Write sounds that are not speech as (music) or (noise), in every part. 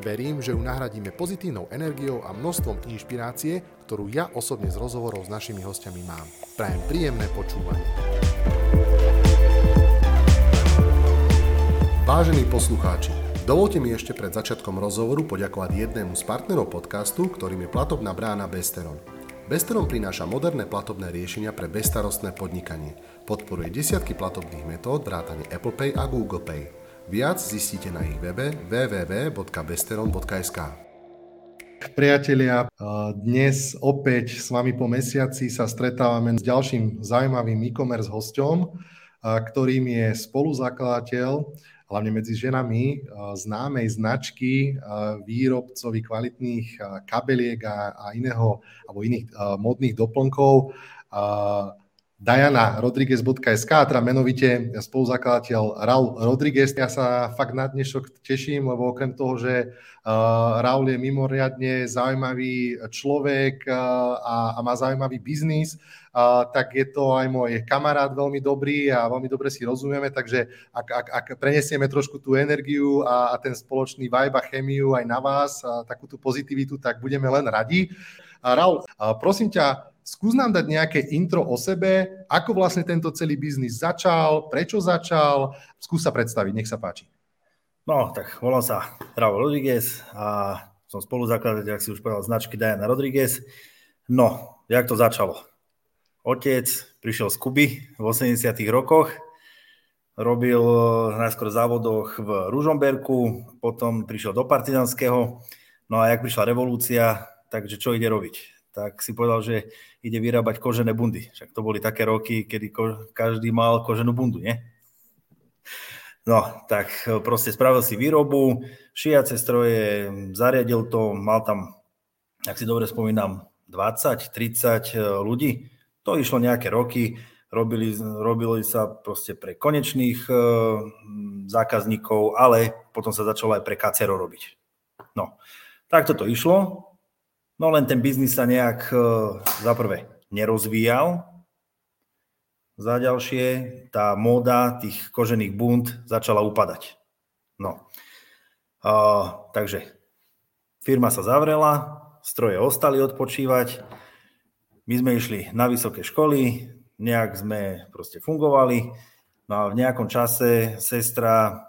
Verím, že ju nahradíme pozitívnou energiou a množstvom inšpirácie, ktorú ja osobne z rozhovorov s našimi hostiami mám. Prajem príjemné počúvanie. Vážení poslucháči, dovolte mi ešte pred začiatkom rozhovoru poďakovať jednému z partnerov podcastu, ktorým je platobná brána Besteron. Besteron prináša moderné platobné riešenia pre bezstarostné podnikanie. Podporuje desiatky platobných metód vrátane Apple Pay a Google Pay. Viac zistíte na ich webe www.besteron.sk. Priatelia, dnes opäť s vami po mesiaci sa stretávame s ďalším zaujímavým e-commerce hosťom, ktorým je spoluzakladateľ, hlavne medzi ženami, známej značky výrobcovi kvalitných kabeliek a, iného, alebo iných modných doplnkov Diana Rodriguez.sk, teda menovite spoluzakladateľ Raul Rodriguez. Ja sa fakt na dnešok teším, lebo okrem toho, že uh, Raul je mimoriadne zaujímavý človek uh, a, a má zaujímavý biznis, uh, tak je to aj môj kamarát veľmi dobrý a veľmi dobre si rozumieme, takže ak, ak, ak prenesieme trošku tú energiu a, a ten spoločný vibe a chemiu aj na vás, takú tú pozitivitu, tak budeme len radi. Raul, prosím ťa, Skús nám dať nejaké intro o sebe, ako vlastne tento celý biznis začal, prečo začal. Skús sa predstaviť, nech sa páči. No, tak volám sa Raul Rodriguez a som spoluzakladateľ, ak si už povedal, značky Diana Rodriguez. No, jak to začalo? Otec prišiel z Kuby v 80 rokoch, robil najskôr v závodoch v Ružomberku, potom prišiel do Partizanského, no a jak prišla revolúcia, takže čo ide robiť? Tak si povedal, že ide vyrábať kožené bundy. Však to boli také roky, kedy ko- každý mal koženú bundu, nie? No, tak e, proste spravil si výrobu, šiace stroje, zariadil to, mal tam, ak si dobre spomínam, 20-30 e, ľudí. To išlo nejaké roky, robili, robili sa proste pre konečných e, zákazníkov, ale potom sa začalo aj pre kacero robiť. No, tak toto išlo, No len ten biznis sa nejak e, za prvé nerozvíjal, za ďalšie tá móda tých kožených bund začala upadať. No. A, takže firma sa zavrela, stroje ostali odpočívať, my sme išli na vysoké školy, nejak sme proste fungovali, no a v nejakom čase sestra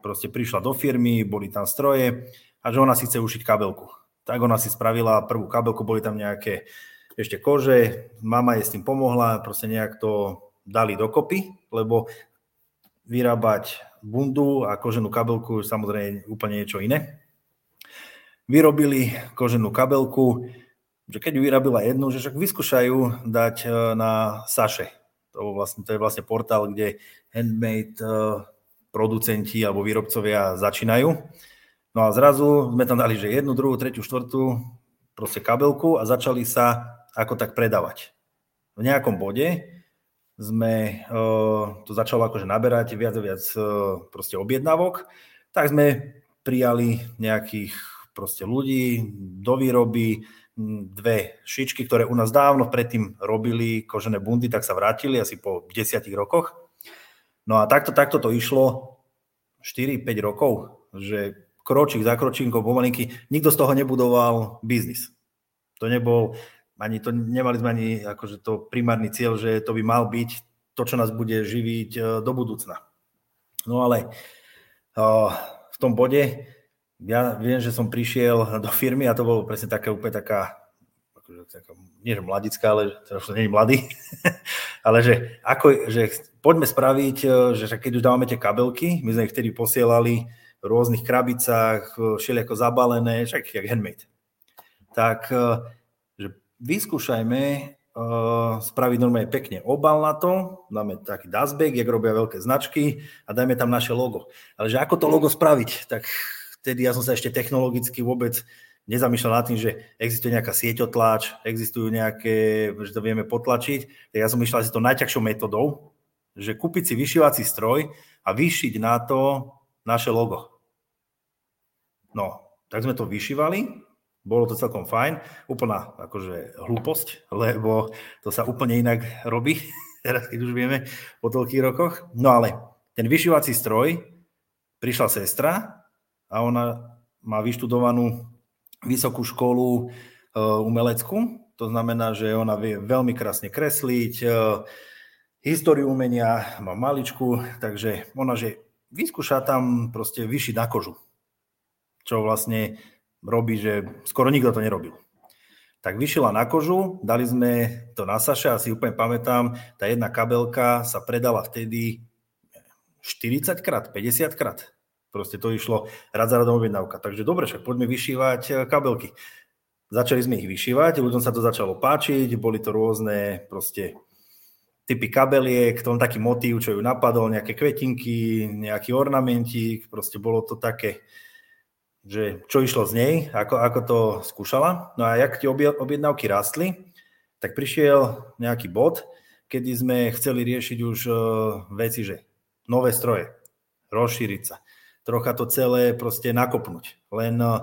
proste prišla do firmy, boli tam stroje a že ona si chce ušiť kabelku tak ona si spravila prvú kabelku, boli tam nejaké ešte kože, mama jej s tým pomohla, proste nejak to dali dokopy, lebo vyrábať bundu a koženú kabelku je samozrejme úplne niečo iné. Vyrobili koženú kabelku, že keď ju vyrobila jednu, že však vyskúšajú dať e, na Saše. To, vlastne, to je vlastne portál, kde handmade e, producenti alebo výrobcovia začínajú. No a zrazu sme tam dali, že jednu, druhú, tretiu, štvrtú proste kabelku a začali sa ako tak predávať. V nejakom bode sme to začalo akože naberať viac a viac proste objednávok, tak sme prijali nejakých proste ľudí do výroby, dve šičky, ktoré u nás dávno predtým robili kožené bundy, tak sa vrátili asi po desiatich rokoch. No a takto, takto to išlo 4-5 rokov, že kročík za kročínkou pomalinky, nikto z toho nebudoval biznis. To nebol, ani to, nemali sme ani akože to primárny cieľ, že to by mal byť to, čo nás bude živiť e, do budúcna. No ale uh, v tom bode, ja viem, že som prišiel do firmy a to bolo presne taká úplne taká, akože, taká nie že mladická, ale to nie je mladý, (laughs) ale že, ako, že poďme spraviť, e, že keď už dávame tie kabelky, my sme ich vtedy posielali v rôznych krabicách, všelijako zabalené, však jak handmade. Tak, e, že vyskúšajme uh, spraviť normálne pekne obal na to, dáme taký dustbag, jak robia veľké značky a dajme tam naše logo. Ale že ako to logo spraviť, tak vtedy ja som sa ešte technologicky vôbec nezamýšľal nad tým, že existuje nejaká sieťotláč, existujú nejaké, že to vieme potlačiť. Tak ja som myslel si to najťažšou metodou, že kúpiť si vyšívací stroj a vyšiť na to naše logo. No, tak sme to vyšívali, bolo to celkom fajn, úplná akože hlúposť, lebo to sa úplne inak robí, (laughs) teraz keď už vieme po toľkých rokoch. No ale ten vyšívací stroj, prišla sestra a ona má vyštudovanú vysokú školu e, umeleckú, to znamená, že ona vie veľmi krásne kresliť, e, históriu umenia má maličku, takže ona, že vyskúša tam proste vyšiť na kožu, čo vlastne robí, že skoro nikto to nerobil. Tak vyšila na kožu, dali sme to na Saše, asi úplne pamätám, tá jedna kabelka sa predala vtedy 40 krát, 50 krát. Proste to išlo rad za radom objednávka. Takže dobre, však poďme vyšívať eh, kabelky. Začali sme ich vyšívať, ľuďom sa to začalo páčiť, boli to rôzne proste typy kabeliek, to taký motív, čo ju napadol, nejaké kvetinky, nejaký ornamentík, proste bolo to také, že čo išlo z nej, ako, ako to skúšala. No a jak tie objednávky rastli, tak prišiel nejaký bod, kedy sme chceli riešiť už uh, veci, že nové stroje, rozšíriť sa trocha to celé proste nakopnúť. Len eh,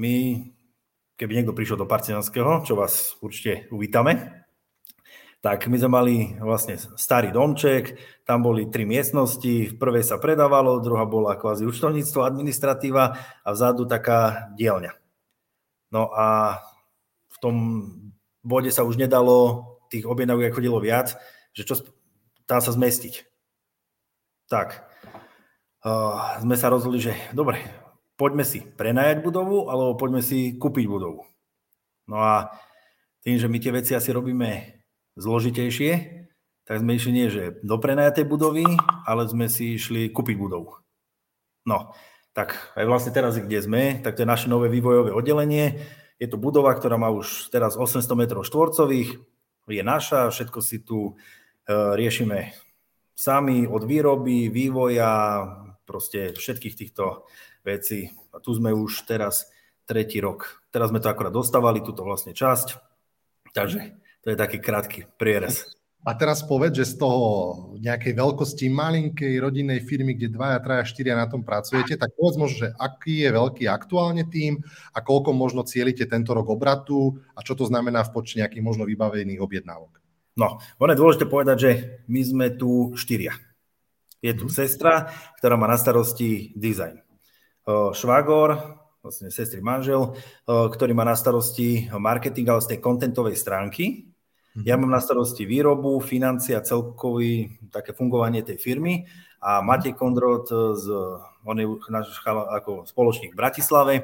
my, keby niekto prišiel do Parcianského, čo vás určite uvítame, tak my sme mali vlastne starý domček, tam boli tri miestnosti, v prvej sa predávalo, druhá bola kvázi účtovníctvo, administratíva a vzadu taká dielňa. No a v tom bode sa už nedalo tých objednávok chodilo viac, že čo tam sa zmestiť. Tak, uh, sme sa rozhodli, že dobre, poďme si prenajať budovu, alebo poďme si kúpiť budovu. No a tým, že my tie veci asi robíme zložitejšie, tak sme išli nie, že do prenajatej budovy, ale sme si išli kúpiť budovu. No, tak aj vlastne teraz, kde sme, tak to je naše nové vývojové oddelenie. Je to budova, ktorá má už teraz 800 m štvorcových, je naša, všetko si tu uh, riešime sami od výroby, vývoja, proste všetkých týchto vecí. A tu sme už teraz tretí rok. Teraz sme to akorát dostávali, túto vlastne časť. Takže to je taký krátky prierez. A teraz povedz, že z toho nejakej veľkosti malinkej rodinnej firmy, kde dvaja, traja, štyria na tom pracujete, tak povedz možno, že aký je veľký aktuálne tým a koľko možno cielite tento rok obratu a čo to znamená v počte nejakých možno vybavených objednávok. No, ono je dôležité povedať, že my sme tu štyria. Je tu mhm. sestra, ktorá má na starosti design. Švagor, vlastne sestry manžel, ktorý má na starosti marketing, ale z tej kontentovej stránky. Mhm. Ja mám na starosti výrobu, financia, celkový také fungovanie tej firmy a Matej Kondrot, z, on je náš ako spoločník v Bratislave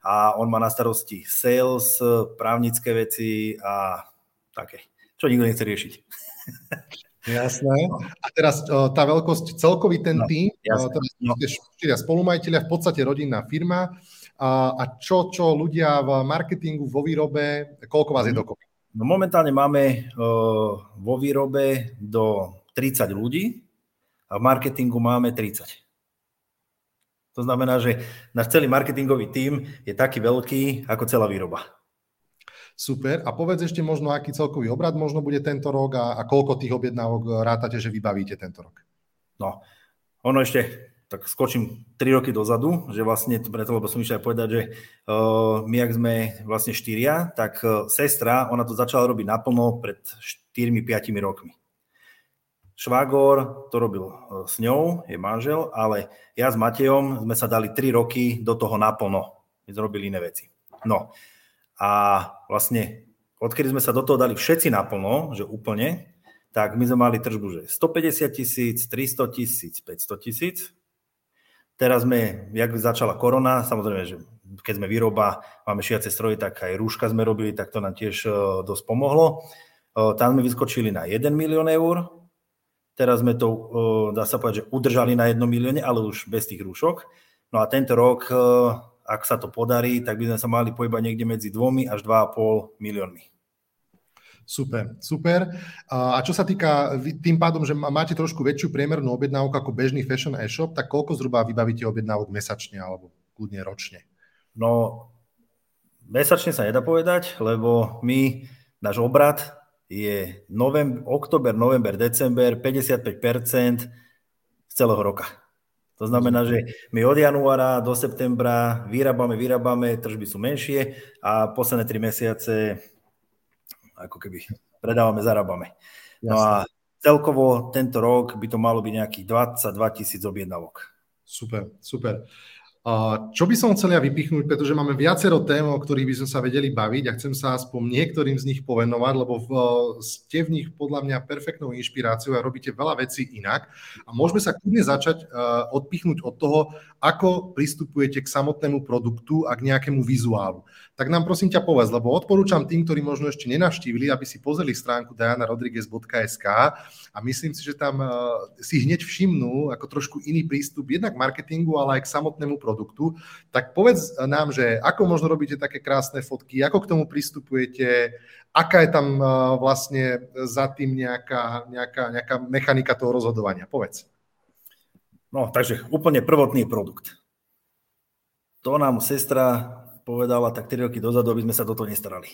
a on má na starosti sales, právnické veci a také, čo nikto nechce riešiť. (laughs) Jasné. A teraz tá veľkosť, celkový ten no, tým, teraz no. štyria spolumajiteľia, v podstate rodinná firma. A, a čo, čo ľudia v marketingu, vo výrobe, koľko vás je mhm. dokopy? No momentálne máme uh, vo výrobe do 30 ľudí a v marketingu máme 30. To znamená, že náš celý marketingový tím je taký veľký ako celá výroba. Super. A povedz ešte možno, aký celkový obrad možno bude tento rok a, a koľko tých objednávok rátate, že vybavíte tento rok? No, ono ešte, tak skočím 3 roky dozadu, že vlastne, preto, lebo som išiel aj povedať, že uh, my, ak sme vlastne štyria, tak uh, sestra, ona to začala robiť naplno pred 4-5 rokmi. Švágor to robil uh, s ňou, je manžel, ale ja s Matejom sme sa dali 3 roky do toho naplno. My sme robili iné veci. No, a vlastne, odkedy sme sa do toho dali všetci naplno, že úplne, tak my sme mali tržbu, že 150 tisíc, 300 tisíc, 500 tisíc. Teraz sme, jak začala korona, samozrejme, že keď sme výroba, máme šiace stroje, tak aj rúška sme robili, tak to nám tiež e, dosť pomohlo. E, tam sme vyskočili na 1 milión eur, teraz sme to, e, dá sa povedať, že udržali na 1 milióne, ale už bez tých rúšok. No a tento rok ak sa to podarí, tak by sme sa mali pohybať niekde medzi 2 až 2,5 miliónmi. Super, super. A čo sa týka, tým pádom, že máte trošku väčšiu priemernú objednávku ako bežný fashion e-shop, tak koľko zhruba vybavíte objednávok mesačne alebo kľudne ročne? No, Mesačne sa nedá povedať, lebo my, náš obrad je november, oktober, november, december 55% z celého roka. To znamená, že my od januára do septembra vyrábame, vyrábame, tržby sú menšie a posledné tri mesiace ako keby predávame, zarábame. No a celkovo tento rok by to malo byť nejakých 22 tisíc objednávok. Super, super. Čo by som chcel ja vypichnúť, pretože máme viacero tém, o ktorých by sme sa vedeli baviť a chcem sa aspoň niektorým z nich povenovať, lebo v, ste v nich podľa mňa perfektnou inšpiráciou a robíte veľa vecí inak. A môžeme sa kľudne začať uh, odpichnúť od toho, ako pristupujete k samotnému produktu a k nejakému vizuálu. Tak nám prosím ťa povedz, lebo odporúčam tým, ktorí možno ešte nenavštívili, aby si pozreli stránku dianarodriguez.sk a myslím si, že tam uh, si hneď všimnú ako trošku iný prístup jednak k marketingu, ale aj k samotnému produktu tak povedz nám, že ako možno robíte také krásne fotky, ako k tomu pristupujete, aká je tam eh, vlastne za tým nejaká, nejaká, nejaká mechanika toho rozhodovania. Povedz. No, takže úplne prvotný produkt. To nám sestra povedala tak 3 roky dozadu, aby sme sa toto nestarali.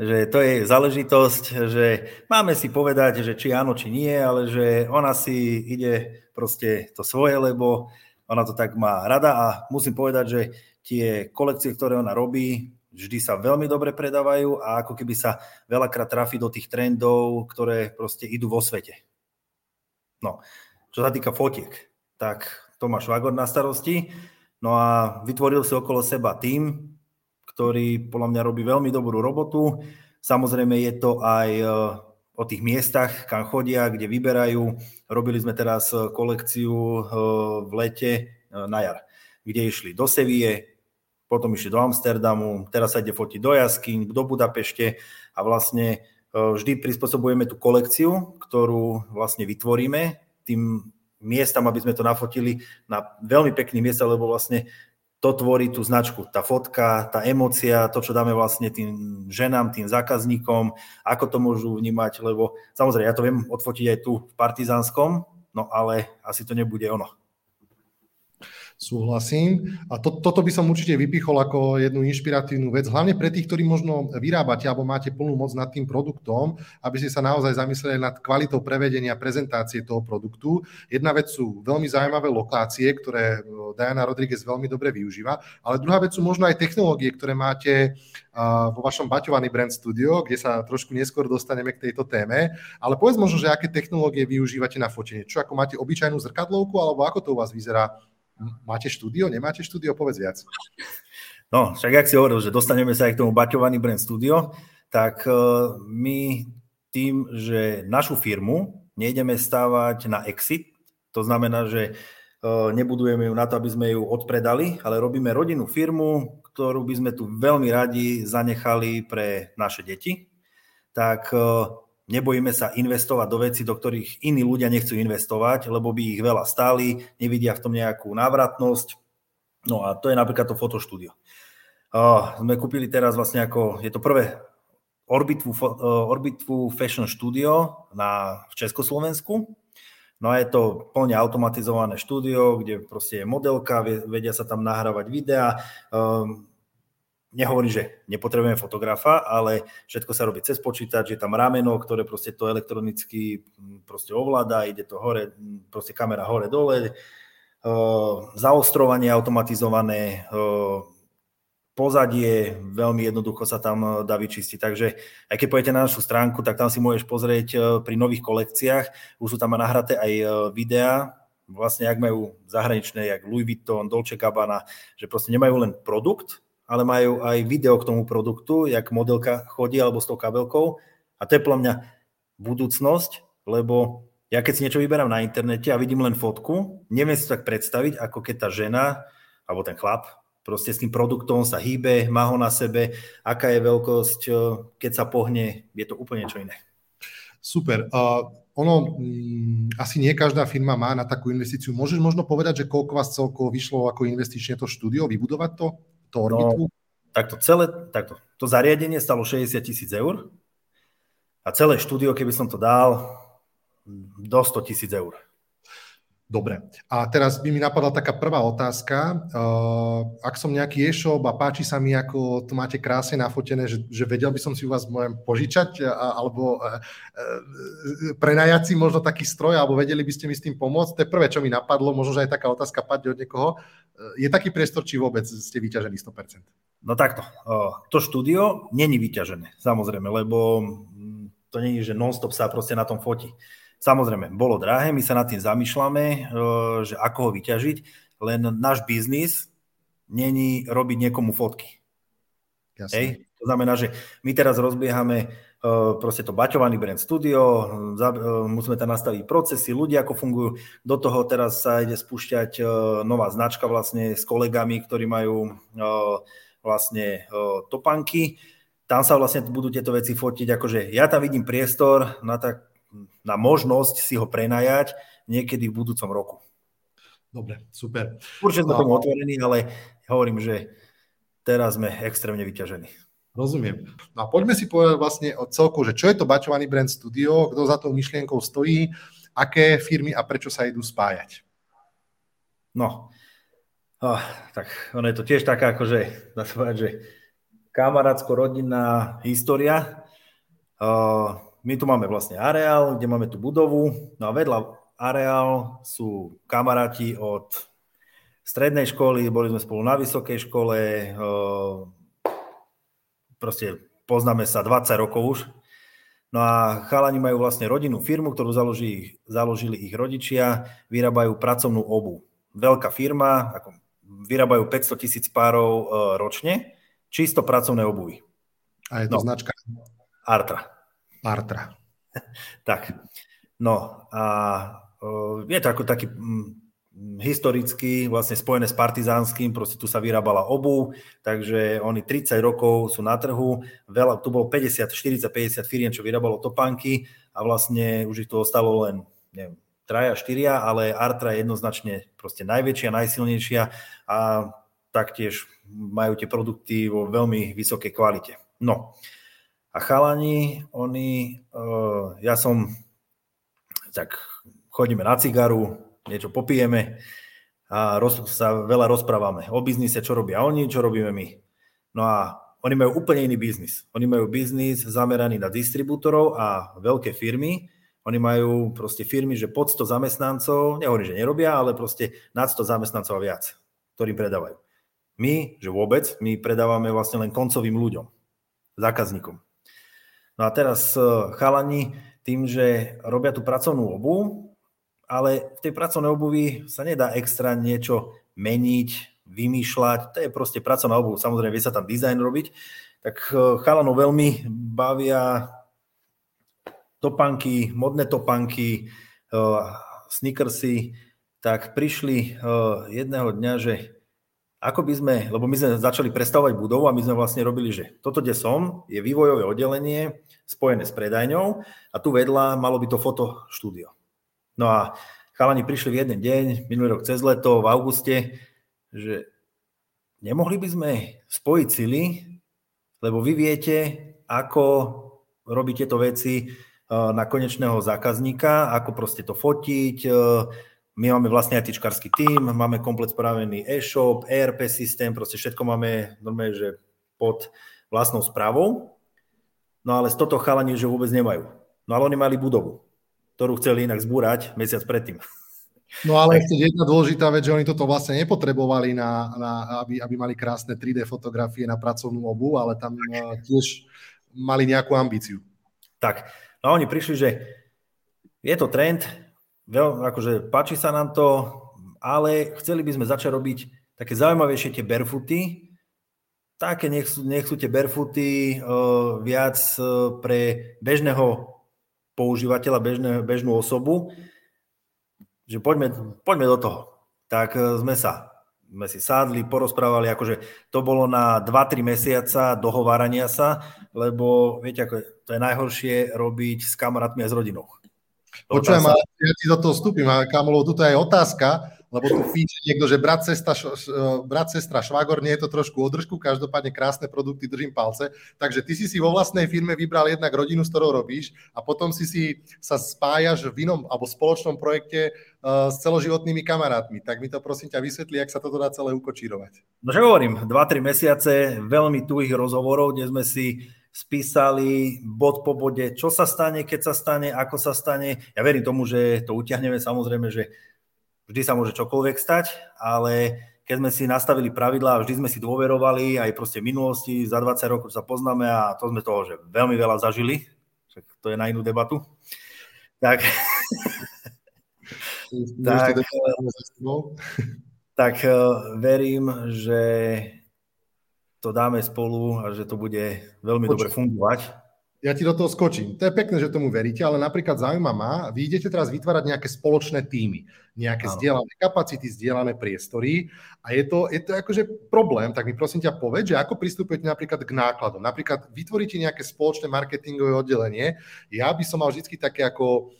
Že to je záležitosť, že máme si povedať, že či áno, či nie, ale že ona si ide proste to svoje, lebo ona to tak má rada a musím povedať, že tie kolekcie, ktoré ona robí, vždy sa veľmi dobre predávajú a ako keby sa veľakrát trafí do tých trendov, ktoré proste idú vo svete. No, čo sa týka fotiek, tak to má švagor na starosti. No a vytvoril si okolo seba tým, ktorý podľa mňa robí veľmi dobrú robotu. Samozrejme je to aj o tých miestach, kam chodia, kde vyberajú. Robili sme teraz eh, kolekciu eh, v lete na jar, kde išli do Sevie, potom išli do Amsterdamu, teraz sa ide fotiť do Jaskyň, do Budapešte a vlastne vždy prispôsobujeme tú kolekciu, ktorú vlastne vytvoríme tým miestam, aby sme to nafotili na veľmi pekný miesta, lebo vlastne to tvorí tú značku. Tá fotka, tá emocia, to, čo dáme vlastne tým ženám, tým zákazníkom, ako to môžu vnímať, lebo samozrejme, ja to viem odfotiť aj tu v Partizánskom, no ale asi to nebude ono. Súhlasím. A to, toto by som určite vypichol ako jednu inšpiratívnu vec, hlavne pre tých, ktorí možno vyrábate alebo máte plnú moc nad tým produktom, aby ste sa naozaj zamysleli nad kvalitou prevedenia prezentácie toho produktu. Jedna vec sú veľmi zaujímavé lokácie, ktoré Diana Rodriguez veľmi dobre využíva, ale druhá vec sú možno aj technológie, ktoré máte vo vašom Baťovaný Brand Studio, kde sa trošku neskôr dostaneme k tejto téme. Ale povedz možno, že aké technológie využívate na fotenie. Čo ako máte obyčajnú zrkadlovku, alebo ako to u vás vyzerá Máte štúdio, nemáte štúdio? Povedz viac. No, však ak si hovoril, že dostaneme sa aj k tomu Baťovaný Brand Studio, tak e, my tým, že našu firmu nejdeme stávať na exit, to znamená, že e, nebudujeme ju na to, aby sme ju odpredali, ale robíme rodinnú firmu, ktorú by sme tu veľmi radi zanechali pre naše deti. Tak e, Nebojíme sa investovať do veci, do ktorých iní ľudia nechcú investovať, lebo by ich veľa stáli, nevidia v tom nejakú návratnosť. No a to je napríklad to fotoštúdio. Uh, sme kúpili teraz vlastne ako, je to prvé Orbitvu, uh, Orbitvu Fashion Studio na, v Československu. No a je to plne automatizované štúdio, kde proste je modelka, vedia sa tam nahrávať videá, um, nehovorím, že nepotrebujeme fotografa, ale všetko sa robí cez počítač, je tam rameno, ktoré proste to elektronicky mm, proste ovláda, ide to hore, mm, proste kamera hore dole, zaostrovanie automatizované, pozadie, veľmi jednoducho sa tam dá vyčistiť. Takže aj keď pôjdete na našu stránku, tak tam si môžeš pozrieť pri nových kolekciách, už sú tam nahraté aj videá, vlastne ak majú zahraničné, jak Louis Vuitton, Dolce Gabbana, že proste nemajú len produkt, ale majú aj video k tomu produktu, jak modelka chodí alebo s tou kabelkou. A to je podľa mňa budúcnosť, lebo ja keď si niečo vyberám na internete a vidím len fotku, neviem si tak predstaviť, ako keď tá žena alebo ten chlap proste s tým produktom sa hýbe, má ho na sebe, aká je veľkosť, keď sa pohne, je to úplne niečo iné. Super. Uh, ono, um, asi nie každá firma má na takú investíciu. Môžeš možno povedať, že koľko vás celkovo vyšlo ako investične to štúdio, vybudovať to? To orbitu? No, takto celé, takto. To zariadenie stalo 60 tisíc eur a celé štúdio, keby som to dal, do 100 tisíc eur. Dobre. A teraz by mi napadla taká prvá otázka. Uh, ak som nejaký e-shop a páči sa mi, ako to máte krásne nafotené, že, že vedel by som si u vás môžem požičať alebo uh, uh, prenajať si možno taký stroj, alebo vedeli by ste mi s tým pomôcť. To je prvé, čo mi napadlo, možno, že aj taká otázka padne od niekoho. Uh, je taký priestor, či vôbec ste vyťažení 100%? No takto. To štúdio není vyťažené, samozrejme, lebo to není, že non-stop sa proste na tom fotí. Samozrejme, bolo drahé, my sa nad tým zamýšľame, e, že ako ho vyťažiť, len náš biznis není robiť niekomu fotky. Hej? To znamená, že my teraz rozbiehame e, proste to baťovaný brand studio, e, musíme tam nastaviť procesy, ľudia ako fungujú. Do toho teraz sa ide spúšťať nová značka vlastne s kolegami, ktorí majú vlastne topanky. Tam sa vlastne budú tieto veci fotiť, akože ja tam vidím priestor na tak na možnosť si ho prenajať niekedy v budúcom roku. Dobre, super. Určite sme tomu otvorení, ale hovorím, že teraz sme extrémne vyťažení. Rozumiem. No a poďme si povedať vlastne o celku, že čo je to Bačovaný brand studio, kto za tou myšlienkou stojí, aké firmy a prečo sa idú spájať. No, oh, tak ono je to tiež taká, akože, dá sa povedať, že kamarátsko-rodinná história. Uh, my tu máme vlastne areál, kde máme tú budovu, no a vedľa areál sú kamaráti od strednej školy, boli sme spolu na vysokej škole, proste poznáme sa 20 rokov už. No a chalani majú vlastne rodinnú firmu, ktorú založili, založili ich rodičia, vyrábajú pracovnú obu. Veľká firma, ako vyrábajú 500 tisíc párov ročne, čisto pracovné obuvy. A je to no, značka? Artra. Artra. (laughs) tak, no a je to ako taký historicky vlastne spojené s partizánskym, proste tu sa vyrábala obu, takže oni 30 rokov sú na trhu, veľa, tu bolo 50, 40, 50 firiem, čo vyrábalo topánky a vlastne už ich to ostalo len, neviem, traja, štyria, ale Artra je jednoznačne proste najväčšia, najsilnejšia a taktiež majú tie produkty vo veľmi vysokej kvalite. No, a chalani, oni, uh, ja som, tak chodíme na cigaru, niečo popijeme a roz, sa veľa rozprávame o biznise, čo robia oni, čo robíme my. No a oni majú úplne iný biznis. Oni majú biznis zameraný na distribútorov a veľké firmy. Oni majú proste firmy, že pod 100 zamestnancov, nehovorím, že nerobia, ale proste nad 100 zamestnancov a viac, ktorým predávajú. My, že vôbec, my predávame vlastne len koncovým ľuďom, zákazníkom. No a teraz e, chalani tým, že robia tú pracovnú obu, ale v tej pracovnej obuvi sa nedá extra niečo meniť, vymýšľať, to je proste pracovná obuv, samozrejme vie sa tam dizajn robiť, tak e, chalanov veľmi bavia topanky, modné topanky, e, sneakersy, tak prišli jedného dňa, že ako by sme, lebo my sme začali prestavovať budovu a my sme vlastne robili, že toto, kde som, je vývojové oddelenie spojené s predajňou a tu vedľa malo by to fotoštúdio. No a chalani prišli v jeden deň, minulý rok cez leto, v auguste, že nemohli by sme spojiť sily, lebo vy viete, ako robiť tieto veci eh, na konečného zákazníka, ako proste to fotiť, eh, my máme vlastne aj tyčkarský tím, máme komplet spravený e-shop, ERP systém, proste všetko máme normálne, že pod vlastnou správou. No ale z toto chalani, že vôbec nemajú. No ale oni mali budovu, ktorú chceli inak zbúrať mesiac predtým. No ale ešte jedna dôležitá vec, že oni toto vlastne nepotrebovali, na, na, aby, aby mali krásne 3D fotografie na pracovnú obu, ale tam uh, tiež mali nejakú ambíciu. Tak, no oni prišli, že je to trend, veľ, akože páči sa nám to, ale chceli by sme začať robiť také zaujímavejšie tie barefooty, také nech sú, nech sú tie barefooty uh, viac uh, pre bežného používateľa, bežné, bežnú osobu, že poďme, poďme do toho. Tak uh, sme sa sme si sádli, porozprávali, akože to bolo na 2-3 mesiaca dohovárania sa, lebo viete, ako to je najhoršie robiť s kamarátmi a s rodinou. Počujem, ja ti do toho vstúpim, Kamolov, tuto je otázka lebo tu fíče niekto, že brat, cesta, š, brat, sestra, švagor, nie je to trošku održku, každopádne krásne produkty, držím palce. Takže ty si si vo vlastnej firme vybral jednak rodinu, s ktorou robíš a potom si si sa spájaš v inom alebo spoločnom projekte uh, s celoživotnými kamarátmi. Tak mi to prosím ťa vysvetli, ak sa toto dá celé ukočírovať. No že hovorím, 2-3 mesiace veľmi tuhých rozhovorov, kde sme si spísali bod po bode, čo sa stane, keď sa stane, ako sa stane. Ja verím tomu, že to utiahneme, samozrejme, že vždy sa môže čokoľvek stať, ale keď sme si nastavili pravidlá, vždy sme si dôverovali, aj proste v minulosti, za 20 rokov sa poznáme a to sme toho, že veľmi veľa zažili, však to je na inú debatu. Tak, tak, tak eh, verím, že to dáme spolu a že to bude veľmi Počuť. dobre fungovať ja ti do toho skočím. To je pekné, že tomu veríte, ale napríklad zaujíma ma, vy idete teraz vytvárať nejaké spoločné týmy, nejaké ano. zdieľané kapacity, zdieľané priestory a je to, je to akože problém, tak mi prosím ťa povedz, že ako pristupujete napríklad k nákladom. Napríklad vytvoríte nejaké spoločné marketingové oddelenie. Ja by som mal vždy také ako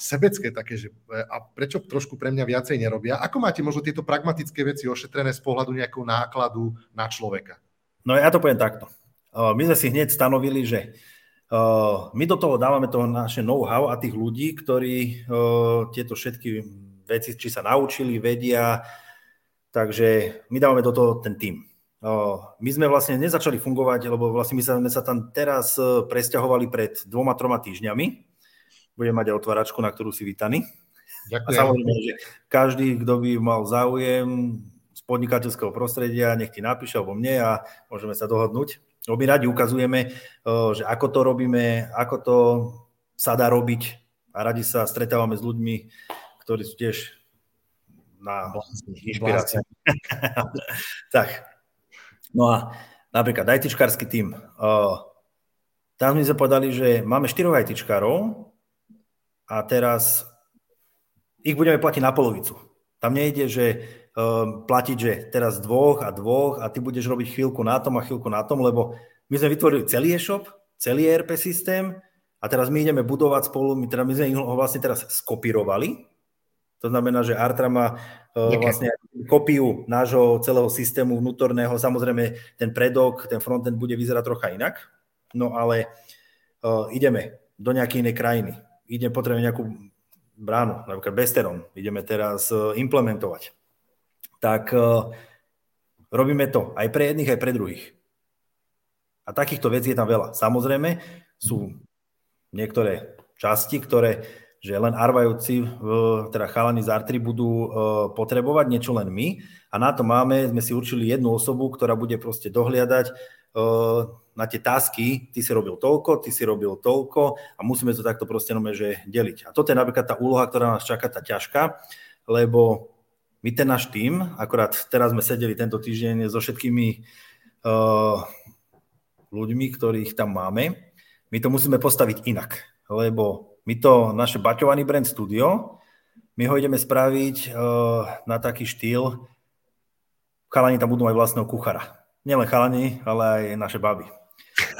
sebecké také, že a prečo trošku pre mňa viacej nerobia. Ako máte možno tieto pragmatické veci ošetrené z pohľadu nejakého nákladu na človeka? No ja to poviem takto. My sme si hneď stanovili, že my do toho dávame to naše know-how a tých ľudí, ktorí tieto všetky veci, či sa naučili, vedia, takže my dávame do toho ten tým. My sme vlastne nezačali fungovať, lebo vlastne my sme sa tam teraz presťahovali pred dvoma, troma týždňami. Budem mať aj otváračku, na ktorú si vítaný. Ďakujem. A samozrejme, že každý, kto by mal záujem podnikateľského prostredia, nech ti napíše alebo mne a môžeme sa dohodnúť. My radi ukazujeme, že ako to robíme, ako to sa dá robiť a radi sa stretávame s ľuďmi, ktorí sú tiež na inšpiráciu. (laughs) tak. No a napríklad ITčkársky tým. Tam sme sa povedali, že máme štyroch ITčkárov a teraz ich budeme platiť na polovicu. Tam nejde, že platiť, že teraz dvoch a dvoch a ty budeš robiť chvíľku na tom a chvíľku na tom, lebo my sme vytvorili celý e-shop, celý ERP systém a teraz my ideme budovať spolu, my, teda, my sme ho vlastne teraz skopírovali, to znamená, že Artra má uh, vlastne kopiu nášho celého systému vnútorného. Samozrejme, ten predok, ten frontend bude vyzerať trocha inak, no ale uh, ideme do nejakej inej krajiny. Ideme potrebovať nejakú bránu, napríklad Besteron. Ideme teraz uh, implementovať tak uh, robíme to aj pre jedných, aj pre druhých. A takýchto vecí je tam veľa. Samozrejme, sú niektoré časti, ktoré že len arvajúci, teda chalani z Artry budú uh, potrebovať, niečo len my. A na to máme, sme si určili jednu osobu, ktorá bude proste dohliadať na tie tasky, ty si robil toľko, ty si robil toľko a musíme to takto proste nome, že deliť. A toto je napríklad tá úloha, ktorá nás čaká, tá ťažká, lebo my ten náš tým, akorát teraz sme sedeli tento týždeň so všetkými uh, ľuďmi, ktorých tam máme, my to musíme postaviť inak, lebo my to, naše baťovaný brand studio, my ho ideme spraviť uh, na taký štýl, chalani tam budú mať vlastného kuchara. Nielen chalani, ale aj naše baby.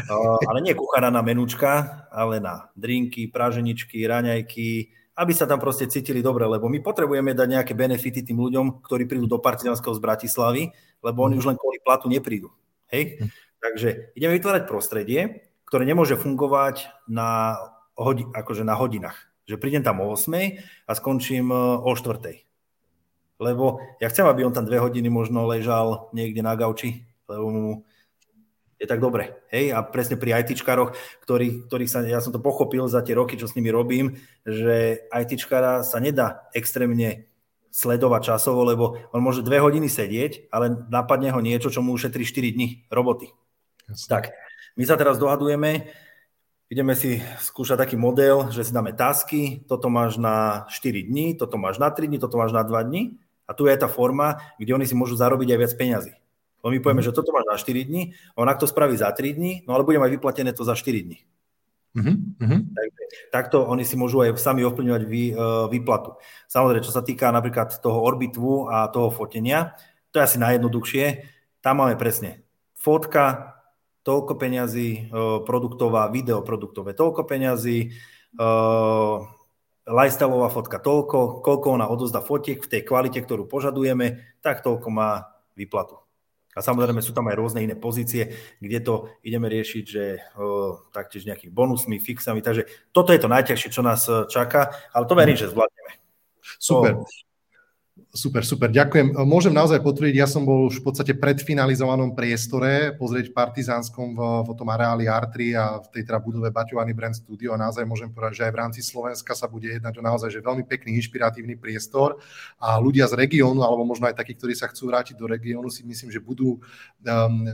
Uh, ale nie kuchára na menúčka, ale na drinky, praženičky, raňajky, aby sa tam proste cítili dobre, lebo my potrebujeme dať nejaké benefity tým ľuďom, ktorí prídu do Partizánskeho z Bratislavy, lebo oni mhm. už len kvôli platu neprídu. Hej? Mhm. Takže ideme vytvárať prostredie, ktoré nemôže fungovať na, hodi- akože na hodinách. Že prídem tam o 8 a skončím e, o 4. Lebo ja chcem, aby on tam dve hodiny možno ležal niekde na gauči, lebo mu je tak dobre. Hej? A presne pri ITčkároch, ktorý, ktorých sa, ja som to pochopil za tie roky, čo s nimi robím, že ITčkára sa nedá extrémne sledovať časovo, lebo on môže dve hodiny sedieť, ale napadne ho niečo, čo mu ušetrí 4 dní roboty. Jasne. Tak, my sa teraz dohadujeme, ideme si skúšať taký model, že si dáme tasky, toto máš na 4 dní, toto máš na 3 dní, toto máš na 2 dní a tu je tá forma, kde oni si môžu zarobiť aj viac peňazí. Lebo my povieme, mm. že toto máš na 4 dní, on ak to spraví za 3 dní, no ale bude mať vyplatené to za 4 dní. Mm-hmm. Takže, takto oni si môžu aj sami ovplyvňovať vý, uh, výplatu. Samozrejme, čo sa týka napríklad toho orbitvu a toho fotenia, to je asi najjednoduchšie. Tam máme presne fotka, toľko peňazí, uh, produktová, video produktové, toľko peňazí, uh, lifestyleová fotka toľko, koľko ona odozda fotiek v tej kvalite, ktorú požadujeme, tak toľko má výplatu. A samozrejme sú tam aj rôzne iné pozície, kde to ideme riešiť, že o, taktiež nejakými bonusmi, fixami. Takže toto je to najťažšie, čo nás e, čaká, ale to verím, že zvládneme. Super. To, Super, super, ďakujem. Môžem naozaj potvrdiť, ja som bol už v podstate predfinalizovanom priestore pozrieť Partizánskom v, v tom areáli R3 a v tej teda budove Baťovaný Brand Studio a naozaj môžem povedať, že aj v rámci Slovenska sa bude jednať o naozaj že veľmi pekný, inšpiratívny priestor a ľudia z regiónu, alebo možno aj takí, ktorí sa chcú vrátiť do regiónu, si myslím, že budú um,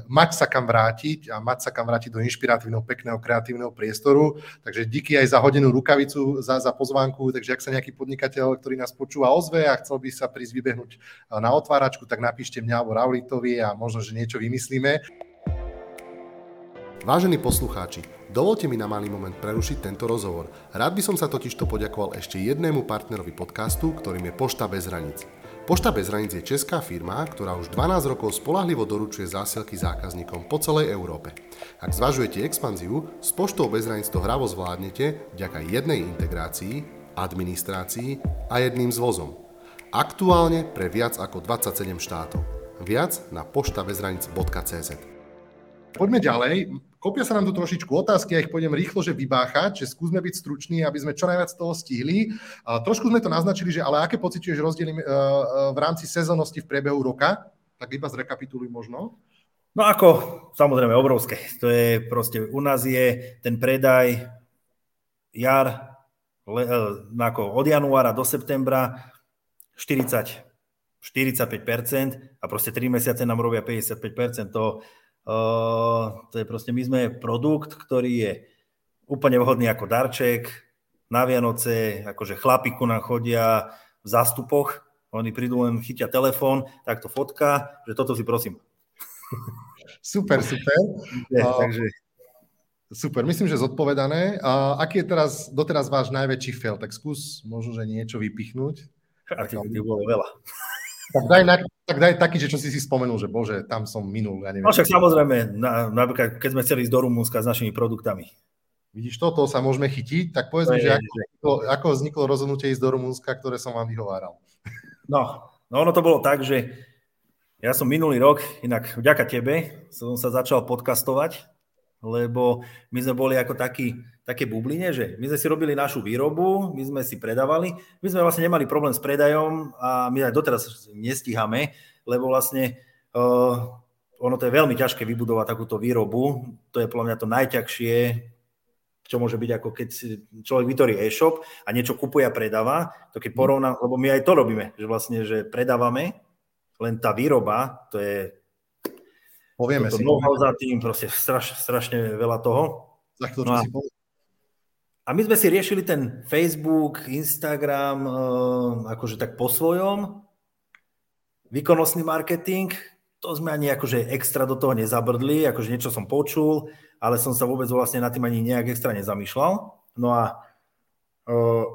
mať sa kam vrátiť a mať sa kam vrátiť do inšpiratívneho, pekného, kreatívneho priestoru. Takže díky aj za hodenú rukavicu, za, za pozvánku, takže ak sa nejaký podnikateľ, ktorý nás počúva, ozve a chcel by sa prísť ísť vybehnúť na otváračku, tak napíšte mňa alebo Raulitovi a možno, že niečo vymyslíme. Vážení poslucháči, dovolte mi na malý moment prerušiť tento rozhovor. Rád by som sa totižto poďakoval ešte jednému partnerovi podcastu, ktorým je Pošta bez hraníc. Pošta bez hraníc je česká firma, ktorá už 12 rokov spolahlivo doručuje zásielky zákazníkom po celej Európe. Ak zvažujete expanziu, s Poštou bez hraníc to hravo zvládnete vďaka jednej integrácii, administrácii a jedným zvozom. Aktuálne pre viac ako 27 štátov. Viac na poštabezranic.cz Poďme ďalej. Kopia sa nám tu trošičku otázky, ja ich pôjdem rýchlo, že vybáchať, že skúsme byť struční, aby sme čo najviac toho stihli. A trošku sme to naznačili, že ale aké pociťuješ rozdiely e, e, v rámci sezónnosti v priebehu roka? Tak iba zrekapituluj možno. No ako, samozrejme, obrovské. To je proste, u nás je ten predaj jar, le, e, ako od januára do septembra 40, 45% a proste 3 mesiace nám robia 55%. To, uh, to je proste, my sme produkt, ktorý je úplne vhodný ako darček, na Vianoce, akože chlapiku nám chodia v zástupoch, oni prídu len, chytia telefón, takto fotka, že toto si prosím. Super, super. (laughs) Je, takže... Super, myslím, že zodpovedané. A aký je teraz, doteraz váš najväčší fail? Tak skús možno, že niečo vypichnúť. A tých, tých bolo veľa. Tak daj, na, tak daj taký, že čo si si spomenul, že bože, tam som minul. Ja neviem. No však samozrejme, na, napríklad, keď sme chceli ísť do Rumúnska s našimi produktami. Vidíš, toto sa môžeme chytiť, tak povedz mi, že ako vzniklo, ako vzniklo rozhodnutie ísť do Rumúnska, ktoré som vám vyhováral. No, no ono to bolo tak, že ja som minulý rok, inak vďaka tebe, som sa začal podcastovať, lebo my sme boli ako takí také bubline, že my sme si robili našu výrobu, my sme si predávali, my sme vlastne nemali problém s predajom a my aj doteraz nestíhame, lebo vlastne uh, ono to je veľmi ťažké vybudovať takúto výrobu, to je podľa mňa to najťažšie, čo môže byť ako keď človek vytvorí e-shop a niečo kupuje a predáva, to keď porovná, lebo my aj to robíme, že vlastne, že predávame, len tá výroba, to je Povieme si. za tým, proste straš, strašne veľa toho. Za to, no a, si a my sme si riešili ten Facebook, Instagram, uh, akože tak po svojom. Výkonnostný marketing, to sme ani akože extra do toho nezabrdli, akože niečo som počul, ale som sa vôbec vlastne na tým ani nejak extra nezamýšľal. No a uh,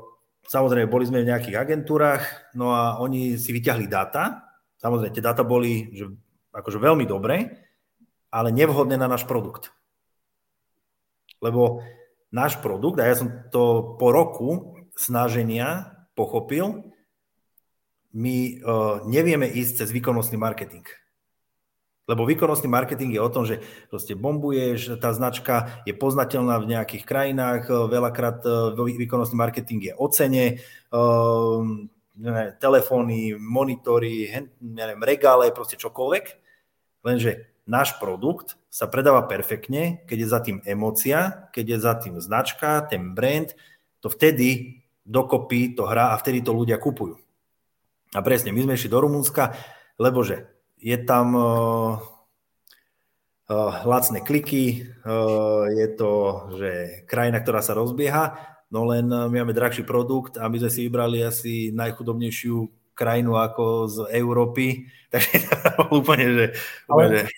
samozrejme boli sme v nejakých agentúrach, no a oni si vyťahli dáta. Samozrejme, tie dáta boli že, akože veľmi dobré, ale nevhodné na náš produkt. Lebo náš produkt, a ja som to po roku snaženia pochopil, my uh, nevieme ísť cez výkonnostný marketing. Lebo výkonnostný marketing je o tom, že proste bombuješ, tá značka je poznateľná v nejakých krajinách, veľakrát uh, výkonnostný marketing je o cene, telefóny, monitory, neviem, regále, proste čokoľvek. Lenže náš produkt sa predáva perfektne, keď je za tým emocia, keď je za tým značka, ten brand, to vtedy dokopy to hrá a vtedy to ľudia kupujú. A presne, my sme išli do Rumunska, lebo že je tam uh, uh, lacné kliky, uh, je to že krajina, ktorá sa rozbieha, no len my máme drahší produkt a my sme si vybrali asi najchudobnejšiu krajinu ako z Európy, (laughs) takže úplne, že... Ale,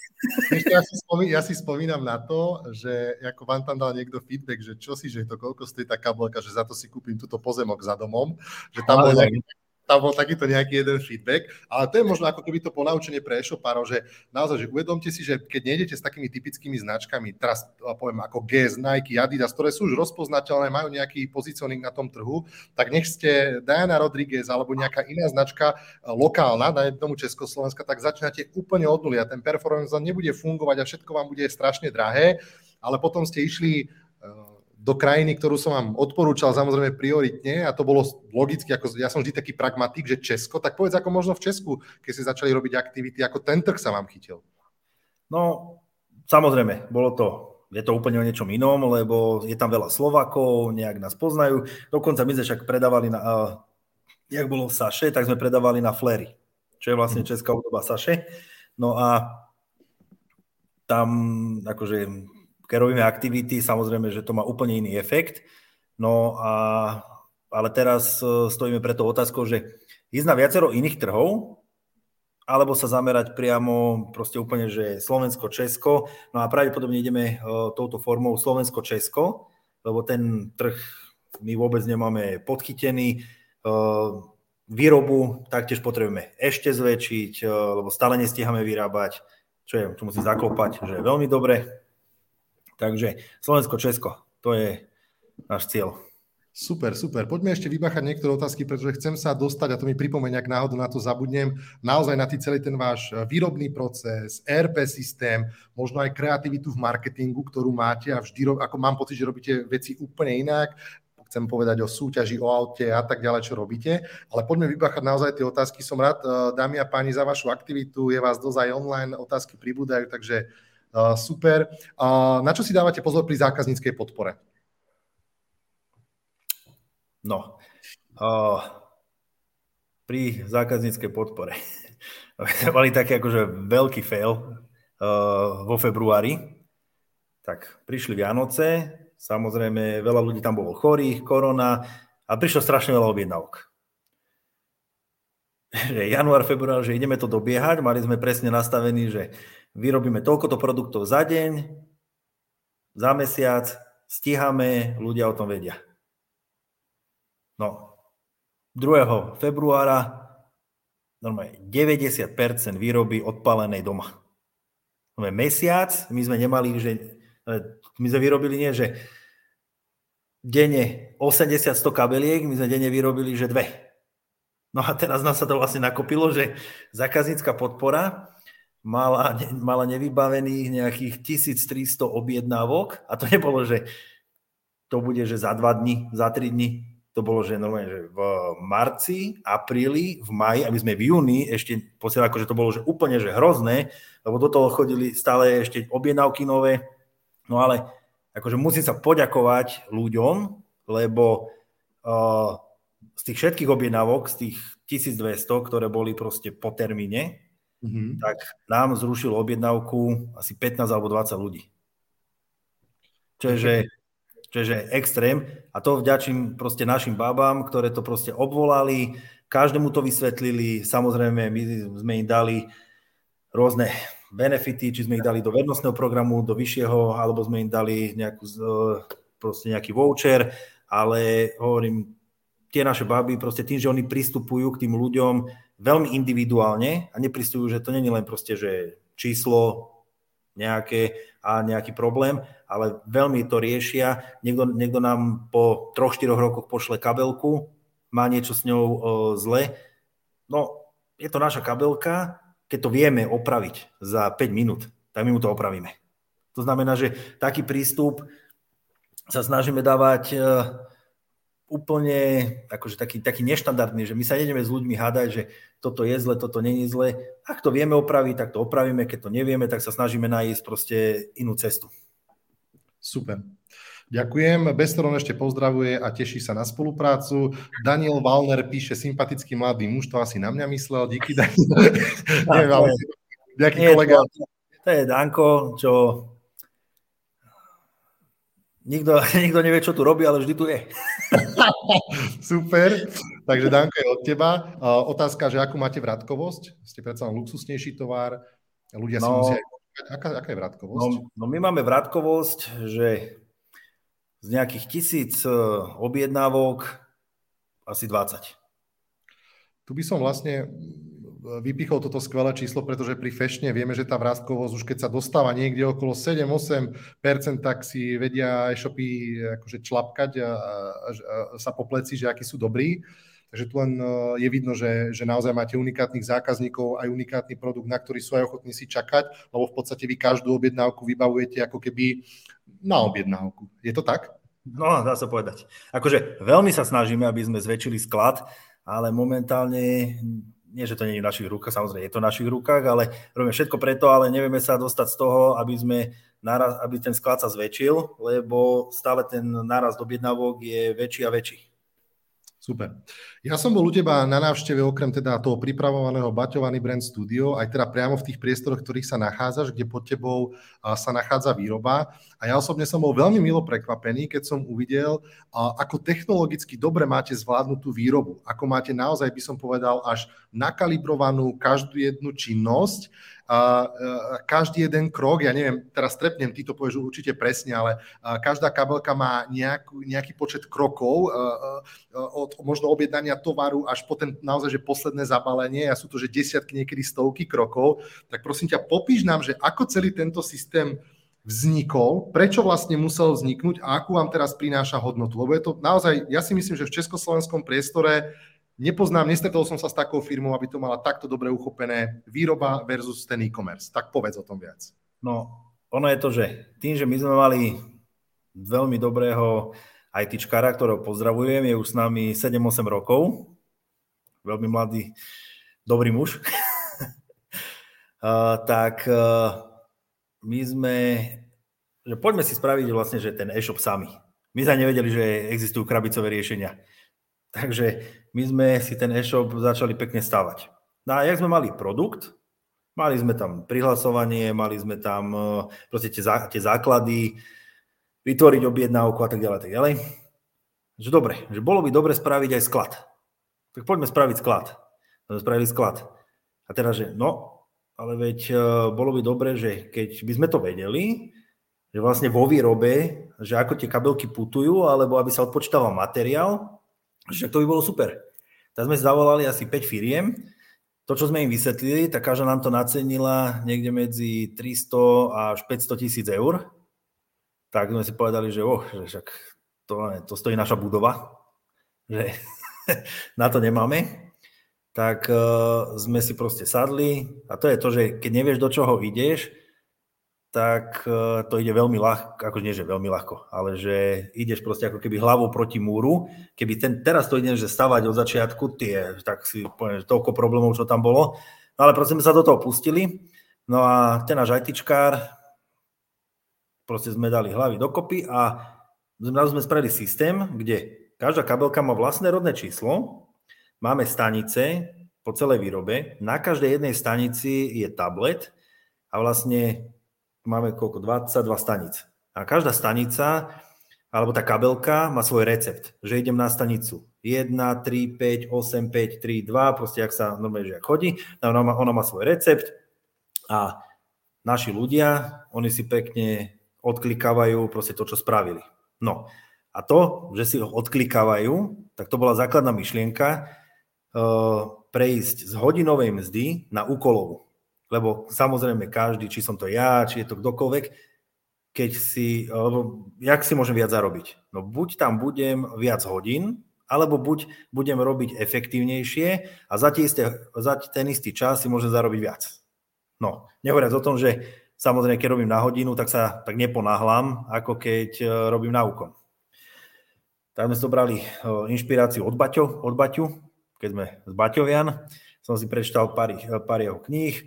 ešte ja, si spomínam, ja si spomínam na to, že ako vám tam dal niekto feedback, že čo si, že to koľko stojí tá kabelka, že za to si kúpim túto pozemok za domom, že tam bol nejaký, tam bol takýto nejaký jeden feedback, ale to je možno ako keby to ponaučenie pre e-shopárov, že naozaj, že uvedomte si, že keď nejdete s takými typickými značkami, teraz poviem ako GS, Nike, Adidas, ktoré sú už rozpoznateľné, majú nejaký pozicioning na tom trhu, tak nech ste Diana Rodriguez alebo nejaká iná značka e, lokálna, dajme tomu Československa, tak začínate úplne od nuly a ten performance nebude fungovať a všetko vám bude strašne drahé, ale potom ste išli e, do krajiny, ktorú som vám odporúčal samozrejme prioritne a to bolo logicky, ako ja som vždy taký pragmatik, že Česko, tak povedz ako možno v Česku, keď ste začali robiť aktivity, ako ten trh sa vám chytil. No, samozrejme, bolo to, je to úplne o niečom inom, lebo je tam veľa Slovakov, nejak nás poznajú, dokonca my sme však predávali na, uh, jak bolo v Saše, tak sme predávali na Flery, čo je vlastne mhm. česká údoba Saše. No a tam akože keď robíme aktivity, samozrejme, že to má úplne iný efekt. No a, ale teraz e, stojíme pre to otázkou, že ísť na viacero iných trhov, alebo sa zamerať priamo proste úplne, že Slovensko-Česko. No a pravdepodobne ideme uh, touto formou Slovensko-Česko, lebo ten trh my vôbec nemáme podchytený. Uh, výrobu taktiež potrebujeme ešte zväčšiť, lebo stále nestíhame vyrábať, čo je, čo musím zaklopať, že je veľmi dobre. Takže Slovensko-Česko, to je náš cieľ. Super, super. Poďme ešte vybachať niektoré otázky, pretože chcem sa dostať, a to mi pripomenia, ak náhodou na to zabudnem, naozaj na tý celý ten váš e, výrobný proces, ERP systém, možno aj kreativitu v marketingu, ktorú máte a vždy, ako mám pocit, že robíte veci úplne inak, chcem povedať o súťaži, o aute a tak ďalej, čo robíte. Ale poďme vybachať naozaj tie otázky. Som rád, e, dámy a páni, za vašu aktivitu. Je vás dosť aj online, otázky pribúdajú, takže super. Na čo si dávate pozor pri zákazníckej podpore? No, uh, pri zákazníckej podpore. (laughs) mali taký akože veľký fail uh, vo februári. Tak prišli Vianoce, samozrejme veľa ľudí tam bolo chorých, korona a prišlo strašne veľa objednávok. (laughs) Že január, február, že ideme to dobiehať, mali sme presne nastavený, že vyrobíme toľkoto produktov za deň, za mesiac, stíhame, ľudia o tom vedia. No, 2. februára normálne 90% výroby odpalenej doma. No, mesiac, my sme nemali, že my sme vyrobili nie, že denne 80-100 kabeliek, my sme denne vyrobili, že dve. No a teraz nás sa to vlastne nakopilo, že zákaznícka podpora mala, mala nevybavených nejakých 1300 objednávok a to nebolo, že to bude, že za dva dní, za tri dní, to bolo, že normálne, že v marci, apríli, v maji, aby sme v júni ešte posielali, akože to bolo že úplne že hrozné, lebo do toho chodili stále ešte objednávky nové, no ale akože musím sa poďakovať ľuďom, lebo uh, z tých všetkých objednávok, z tých 1200, ktoré boli proste po termíne, mm-hmm. tak nám zrušilo objednávku asi 15 alebo 20 ľudí. Čiže, čiže extrém. A to vďačím proste našim babám, ktoré to proste obvolali, každému to vysvetlili, samozrejme my sme im dali rôzne benefity, či sme ich dali do vernostného programu, do vyššieho, alebo sme im dali nejakú, proste nejaký voucher, ale hovorím, tie naše baby, proste tým, že oni pristupujú k tým ľuďom veľmi individuálne a nepristujú, že to není len proste, že číslo nejaké a nejaký problém, ale veľmi to riešia. Niekto, niekto nám po 3-4 rokoch pošle kabelku, má niečo s ňou e, zle. No, je to naša kabelka, keď to vieme opraviť za 5 minút, tak my mu to opravíme. To znamená, že taký prístup sa snažíme dávať e, úplne akože taký, taký neštandardný, že my sa nejdeme s ľuďmi hádať, že toto je zle, toto není zle. Ak to vieme opraviť, tak to opravíme, keď to nevieme, tak sa snažíme nájsť proste inú cestu. Super. Ďakujem. Bestoron ešte pozdravuje a teší sa na spoluprácu. Daniel Valner píše, sympatický mladý muž, to asi na mňa myslel. Díky, Daniel. (laughs) Neviem, ale nejaký kolega. To je Danko, čo Nikto, (laughs) nikto nevie, čo tu robí, ale vždy tu je. (laughs) Super. Takže Danko je od teba. Otázka, že akú máte vratkovosť? Ste predsa len luxusnejší tovar. Ľudia si no, musia... Aká, aká je vratkovosť? No, no my máme vratkovosť, že z nejakých tisíc e, objednávok asi 20. Tu by som vlastne vypichol toto skvelé číslo, pretože pri fešne vieme, že tá vrázkovosť už keď sa dostáva niekde okolo 7-8%, tak si vedia e-shopy akože člapkať a, a, a sa po pleci, že akí sú dobrí. Takže tu len je vidno, že, že naozaj máte unikátnych zákazníkov, aj unikátny produkt, na ktorý sú aj ochotní si čakať, lebo v podstate vy každú objednávku vybavujete ako keby na objednávku. Je to tak? No, dá sa povedať. Akože veľmi sa snažíme, aby sme zväčšili sklad, ale momentálne nie, že to nie je v našich rukách, samozrejme je to v našich rukách, ale robíme všetko preto, ale nevieme sa dostať z toho, aby sme naraz, aby ten sklad sa zväčšil, lebo stále ten nárast objednávok je väčší a väčší. Super. Ja som bol u teba na návšteve okrem teda toho pripravovaného Baťovaný brand studio, aj teda priamo v tých priestoroch, ktorých sa nachádzaš, kde pod tebou sa nachádza výroba. A ja osobne som bol veľmi milo prekvapený, keď som uvidel, ako technologicky dobre máte zvládnutú výrobu. Ako máte naozaj, by som povedal, až nakalibrovanú každú jednu činnosť každý jeden krok, ja neviem, teraz trepnem, ty to povieš určite presne, ale každá kabelka má nejakú, nejaký počet krokov od možno objednania tovaru až po ten naozaj, že posledné zabalenie a sú to, že desiatky, niekedy stovky krokov, tak prosím ťa, popíš nám, že ako celý tento systém vznikol, prečo vlastne musel vzniknúť a akú vám teraz prináša hodnotu. Lebo je to naozaj, ja si myslím, že v československom priestore Nepoznám, nestretol som sa s takou firmou, aby to mala takto dobre uchopené výroba versus ten e-commerce. Tak povedz o tom viac. No, ono je to, že tým, že my sme mali veľmi dobrého ITčkára, ktorého pozdravujem, je už s nami 7-8 rokov. Veľmi mladý, dobrý muž. (laughs) uh, tak uh, my sme, že poďme si spraviť vlastne, že ten e-shop sami. My sa nevedeli, že existujú krabicové riešenia. Takže my sme si ten e-shop začali pekne stavať. No a jak sme mali produkt, mali sme tam prihlasovanie, mali sme tam e, proste tie, tie základy, vytvoriť objednávku a tak ďalej, tak ďalej. Že dobre, že bolo by dobre spraviť aj sklad. Tak poďme spraviť sklad. Poďme spraviť sklad. A teraz, že no, ale veď e, bolo by dobre, že keď by sme to vedeli, že vlastne vo výrobe, že ako tie kabelky putujú, alebo aby sa odpočítával materiál, že to by bolo super. Tak sme zavolali asi 5 firiem. To, čo sme im vysvetlili, tak každá nám to nacenila niekde medzi 300 až 500 tisíc eur. Tak sme si povedali, že, oh, že však to, to stojí naša budova, že (laughs) na to nemáme. Tak uh, sme si proste sadli a to je to, že keď nevieš, do čoho ideš, tak e, to ide veľmi ľahko, ako nie, že veľmi ľahko, ale že ideš proste ako keby hlavou proti múru. Keby ten, teraz to ideš že stavať od začiatku, tie, tak si poviem, že toľko problémov, čo tam bolo. No ale proste sme sa do toho pustili. No a ten náš ITčkár, proste sme dali hlavy dokopy a zrazu sme spravili systém, kde každá kabelka má vlastné rodné číslo, máme stanice po celej výrobe, na každej jednej stanici je tablet a vlastne máme koľko, 22 stanic. A každá stanica, alebo tá kabelka má svoj recept, že idem na stanicu 1, 3, 5, 8, 5, 3, 2, proste ak sa normálne, že chodí, ona má, ona má svoj recept a naši ľudia, oni si pekne odklikávajú proste to, čo spravili. No a to, že si ho odklikávajú, tak to bola základná myšlienka, uh, prejsť z hodinovej mzdy na úkolovú. Lebo samozrejme každý, či som to ja, či je to kdokoľvek, keď si, lebo jak si môžem viac zarobiť? No buď tam budem viac hodín, alebo buď budem robiť efektívnejšie a za, isté, za ten istý čas si môžem zarobiť viac. No, nehovoriac o tom, že samozrejme, keď robím na hodinu, tak sa tak neponáhlam, ako keď e, robím na úkon. Tak sme zobrali e, inšpiráciu od, Baťo, od Baťu, keď sme z Baťovian. Som si prečítal pár, pár jeho kníh,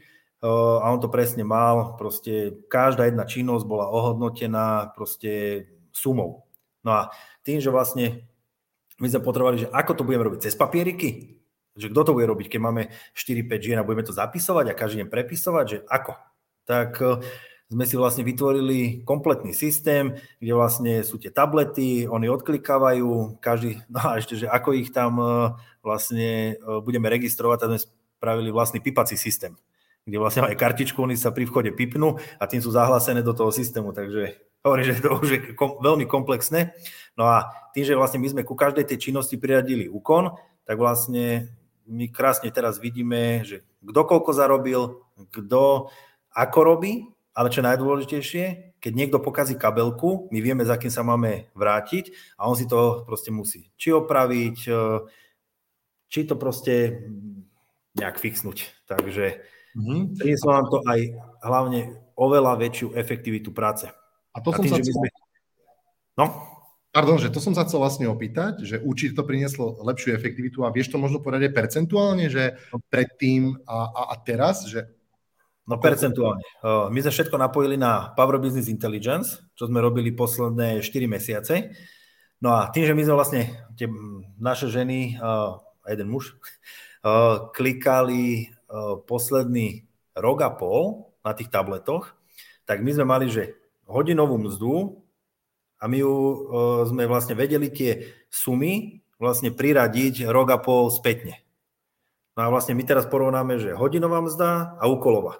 a on to presne mal, proste každá jedna činnosť bola ohodnotená proste sumou. No a tým, že vlastne my sme potrebovali, že ako to budeme robiť, cez papieriky? Že kto to bude robiť, keď máme 4-5 žien a budeme to zapisovať a každý deň prepisovať, že ako? Tak e, sme si vlastne vytvorili kompletný systém, kde vlastne sú tie tablety, oni odklikávajú, každý, no a ešte, že ako ich tam e, vlastne budeme registrovať, tak sme spravili vlastný pipací systém kde vlastne aj kartičku, oni sa pri vchode pipnú a tým sú zahlásené do toho systému, takže hovorím, že to už je kom, veľmi komplexné. No a tým, že vlastne my sme ku každej tej činnosti priradili úkon, tak vlastne my krásne teraz vidíme, že kto koľko zarobil, kto ako robí, ale čo najdôležitejšie, keď niekto pokazí kabelku, my vieme, za kým sa máme vrátiť a on si to proste musí či opraviť, či to proste nejak fixnúť. Takže mm-hmm. prinieslo nám to aj hlavne oveľa väčšiu efektivitu práce. A to a som tým, sa... Sme... No? Pardon, že to som sa chcel vlastne opýtať, že určite to prinieslo lepšiu efektivitu a vieš to možno povedať aj percentuálne, že predtým a, a, a teraz, že No percentuálne. My sme všetko napojili na Power Business Intelligence, čo sme robili posledné 4 mesiace. No a tým, že my sme vlastne, tie naše ženy, a jeden muž, klikali posledný rok a pol na tých tabletoch, tak my sme mali, že hodinovú mzdu a my ju sme vlastne vedeli tie sumy vlastne priradiť rok a pol spätne. No a vlastne my teraz porovnáme, že hodinová mzda a úkolová.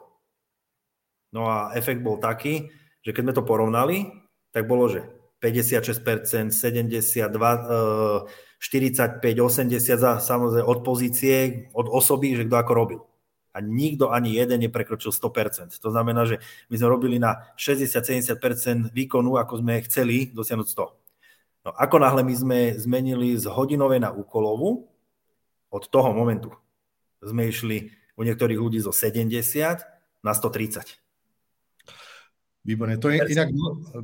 No a efekt bol taký, že keď sme to porovnali, tak bolo, že 56%, 72, 45, 80 za samozrejme od pozície, od osoby, že kto ako robil. A nikto ani jeden neprekročil 100%. To znamená, že my sme robili na 60-70% výkonu, ako sme chceli dosiahnuť 100. No ako náhle my sme zmenili z hodinovej na úkolovú, od toho momentu sme išli u niektorých ľudí zo 70 na 130. Výborne, to je inak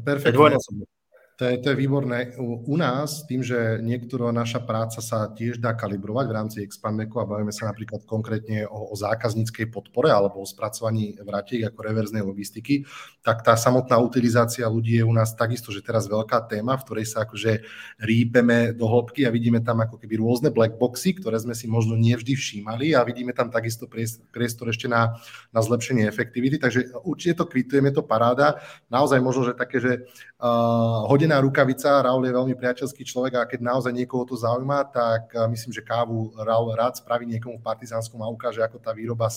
perfektné. To je, to je výborné. U, u nás, tým, že niektorá naša práca sa tiež dá kalibrovať v rámci Expandeku a bavíme sa napríklad konkrétne o, o zákazníckej podpore alebo o spracovaní vratiek ako reverznej logistiky, tak tá samotná utilizácia ľudí je u nás takisto, že teraz veľká téma, v ktorej sa akože rýpeme do hĺbky a vidíme tam ako keby rôzne blackboxy, ktoré sme si možno nevždy všímali a vidíme tam takisto priestor ešte na, na zlepšenie efektivity. Takže určite to kvitujeme, to paráda. Naozaj možno, že také, že uh, hodina hodená rukavica. Raul je veľmi priateľský človek a keď naozaj niekoho to zaujíma, tak myslím, že kávu Raul rád spraví niekomu v Partizánskom a ukáže, ako tá výroba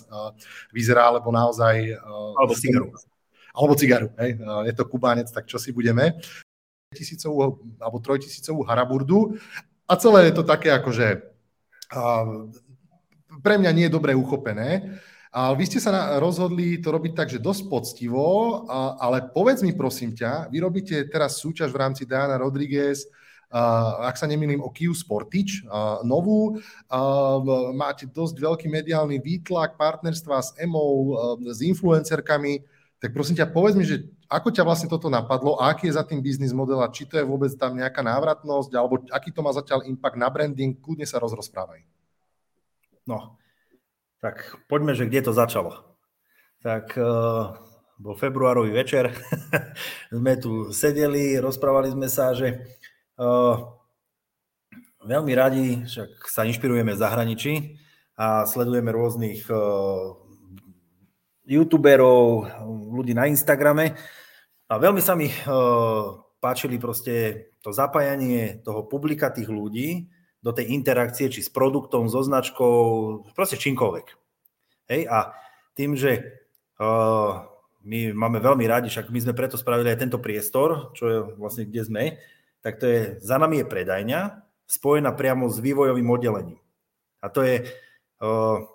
vyzerá, alebo naozaj... Alebo cigaru. Alebo cigaru, hej. Je to kubánec, tak čo si budeme. Tisícovú alebo trojtisícovú haraburdu a celé je to také akože pre mňa nie je dobre uchopené. A vy ste sa rozhodli to robiť tak, že dosť poctivo, ale povedz mi prosím ťa, vy robíte teraz súťaž v rámci Diana Rodriguez, ak sa nemýlim, o Kiu Sportič, novú. Máte dosť veľký mediálny výtlak, partnerstva s EMO, s influencerkami. Tak prosím ťa, povedz mi, že ako ťa vlastne toto napadlo a aký je za tým biznis model a či to je vôbec tam nejaká návratnosť alebo aký to má zatiaľ impact na branding, kľudne sa rozrozprávaj. No, tak poďme, že kde to začalo. Tak uh, bol februárový večer, (laughs) sme tu sedeli, rozprávali sme sa, že uh, veľmi radi, však sa inšpirujeme v zahraničí a sledujeme rôznych uh, youtuberov, ľudí na Instagrame. A veľmi sa mi uh, páčili proste to zapájanie toho publika tých ľudí, do tej interakcie, či s produktom, so značkou, proste čímkoľvek. Hej, a tým, že uh, my máme veľmi radi, však my sme preto spravili aj tento priestor, čo je vlastne kde sme, tak to je, za nami je predajňa, spojená priamo s vývojovým oddelením. A to je, uh,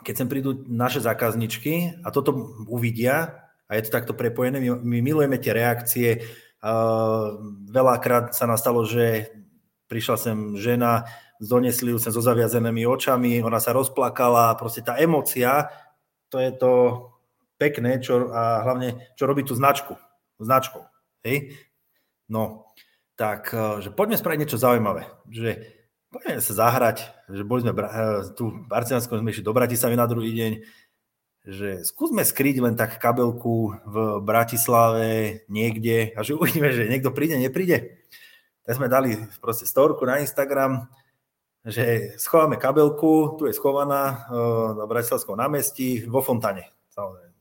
keď sem prídu naše zákazničky a toto uvidia, a je to takto prepojené, my, my milujeme tie reakcie, uh, veľakrát sa nastalo, že prišla sem žena, donesli ju sem so zaviazenými očami, ona sa rozplakala, proste tá emocia, to je to pekné, čo, a hlavne, čo robí tú značku, značkou. Hej? No, tak, e, že poďme spraviť niečo zaujímavé, že poďme sa zahrať, že boli sme e, tu v Barcelánskom, sme išli do Bratislavy na druhý deň, že skúsme skryť len tak kabelku v Bratislave niekde a že uvidíme, že niekto príde, nepríde tak sme dali proste storku na Instagram, že schováme kabelku, tu je schovaná uh, na Bratislavskom námestí vo Fontane. Samozrejme,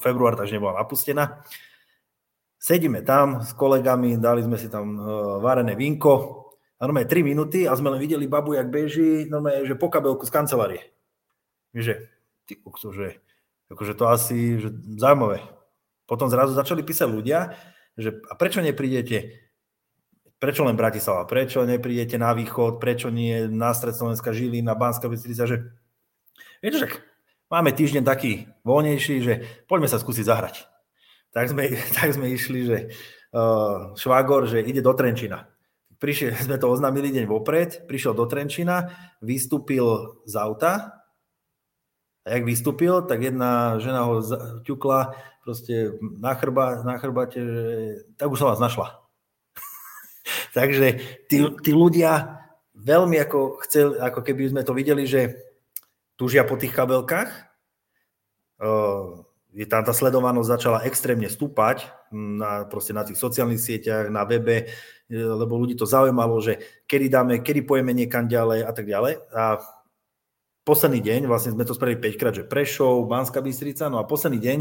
február, takže nebola napustená. Sedíme tam s kolegami, dali sme si tam uh, varené vínko a normálne 3 minúty a sme len videli babu, jak beží, normálne, že po kabelku z kancelárie. Že, ty kukso, že akože to asi že zaujímavé. Potom zrazu začali písať ľudia, že a prečo neprídete? Prečo len Bratislava, prečo neprídete na východ, prečo nie na stred Slovenska, Žilín, na Banská Bystrica, že viete, že máme týždeň taký voľnejší, že poďme sa skúsiť zahrať. Tak sme, (laughs) tak sme išli, že uh, švagor, že ide do Trenčina. Prišiel, (laughs) sme to oznámili deň vopred, prišiel do Trenčina, vystúpil z auta, a jak vystúpil, tak jedna žena ho ťukla proste na, chrba, na chrbate, že tak už som vás našla. (laughs) Takže tí, tí ľudia veľmi ako chceli, ako keby sme to videli, že tužia po tých kabelkách. Je tam tá sledovanosť začala extrémne stúpať na, proste na tých sociálnych sieťach, na webe, lebo ľudí to zaujímalo, že kedy dáme, kedy pojeme niekam ďalej a tak ďalej. A posledný deň, vlastne sme to spravili 5 krát, že Prešov, Banská Bystrica, no a posledný deň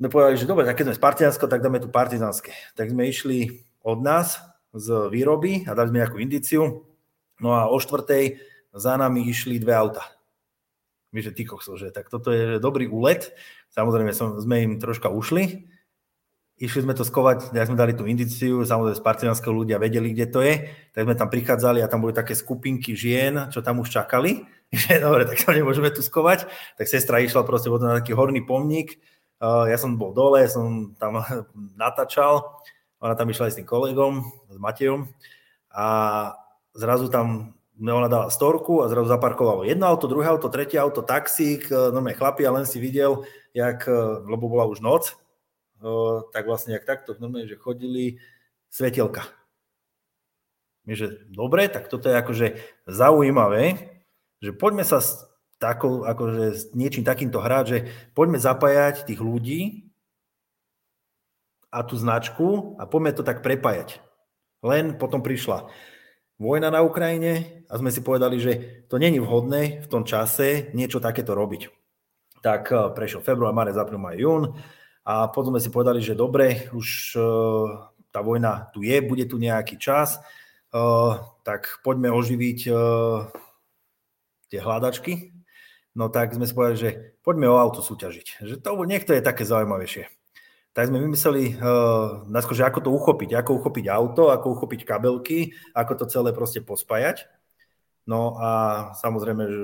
sme povedali, že dobre, tak keď sme z Partizánsko, tak dáme tu partizánske. Tak sme išli od nás z výroby a dali sme nejakú indiciu, no a o štvrtej za nami išli dve auta. My, že ty kokso, že tak toto je dobrý úlet. Samozrejme som, sme im troška ušli, Išli sme to skovať, ja sme dali tú indiciu, samozrejme z partizánskeho ľudia vedeli, kde to je, tak sme tam prichádzali a tam boli také skupinky žien, čo tam už čakali, (laughs) že dobre, tak sa nemôžeme tu skovať. Tak sestra išla proste na taký horný pomník, ja som bol dole, som tam (laughs) natáčal, ona tam išla aj s tým kolegom, s Matejom a zrazu tam ona dala storku a zrazu zaparkovalo jedno auto, druhé auto, tretie auto, taxík, no chlapi a len si videl, jak, lebo bola už noc, tak vlastne jak takto, normálne, že chodili svetelka. My, že dobre, tak toto je akože zaujímavé, že poďme sa s, takou, akože s niečím takýmto hrať, že poďme zapájať tých ľudí a tú značku a poďme to tak prepájať. Len potom prišla vojna na Ukrajine a sme si povedali, že to není vhodné v tom čase niečo takéto robiť. Tak eh, prešiel február, marec, apríl, maj, jún a potom sme si povedali, že dobre, už uh, tá vojna tu je, bude tu nejaký čas, uh, tak poďme oživiť tie hľadačky. No tak sme si povedali, že poďme o auto súťažiť. Že to niekto je také zaujímavejšie. Tak sme vymysleli uh, že ako to uchopiť, ako uchopiť auto, ako uchopiť kabelky, ako to celé proste pospájať. No a samozrejme, že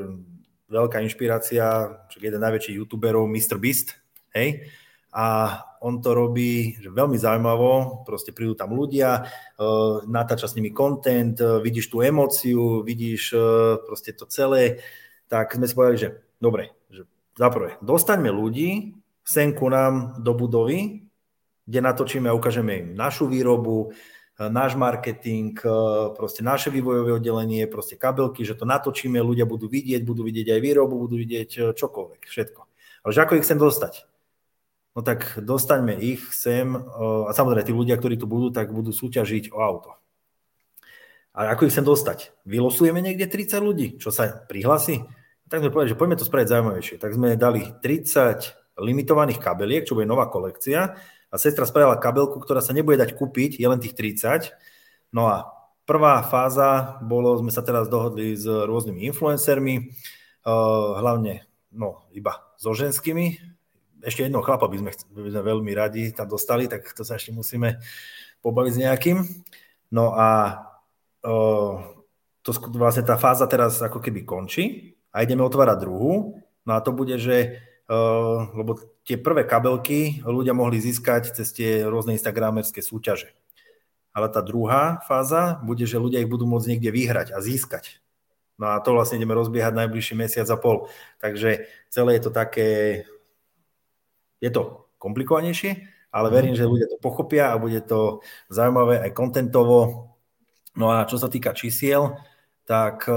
veľká inšpirácia, jeden najväčší youtuberov, Mr. Beast, hej, a on to robí že veľmi zaujímavo, proste prídu tam ľudia, uh, natáča s nimi content, uh, vidíš tú emóciu, vidíš proste to celé, tak sme si povedali, že dobre, že zaprvé, dostaňme ľudí sem ku nám do budovy, kde natočíme a ukážeme im našu výrobu, náš marketing, proste naše vývojové oddelenie, proste kabelky, že to natočíme, ľudia budú vidieť, budú vidieť aj výrobu, budú vidieť čokoľvek, všetko. Ale že ako ich chcem dostať? no tak dostaňme ich sem a samozrejme tí ľudia, ktorí tu budú, tak budú súťažiť o auto. A ako ich sem dostať? Vylosujeme niekde 30 ľudí, čo sa prihlási? Tak sme povedali, že poďme to spraviť zaujímavejšie. Tak sme dali 30 limitovaných kabeliek, čo bude nová kolekcia a sestra spravila kabelku, ktorá sa nebude dať kúpiť, je len tých 30. No a prvá fáza bolo, sme sa teraz dohodli s rôznymi influencermi, hlavne no, iba so ženskými, ešte jedného chlapa by sme, by sme veľmi radi tam dostali, tak to sa ešte musíme pobaviť s nejakým. No a o, to, vlastne tá fáza teraz ako keby končí a ideme otvárať druhú. No a to bude, že lebo tie prvé kabelky ľudia mohli získať cez tie rôzne instagramerské súťaže. Ale tá druhá fáza bude, že ľudia ich budú môcť niekde vyhrať a získať. No a to vlastne ideme rozbiehať najbližší mesiac a pol. Takže celé je to také je to komplikovanejšie, ale mhm. verím, že ľudia to pochopia a bude to zaujímavé aj kontentovo. No a čo sa týka čísiel, tak...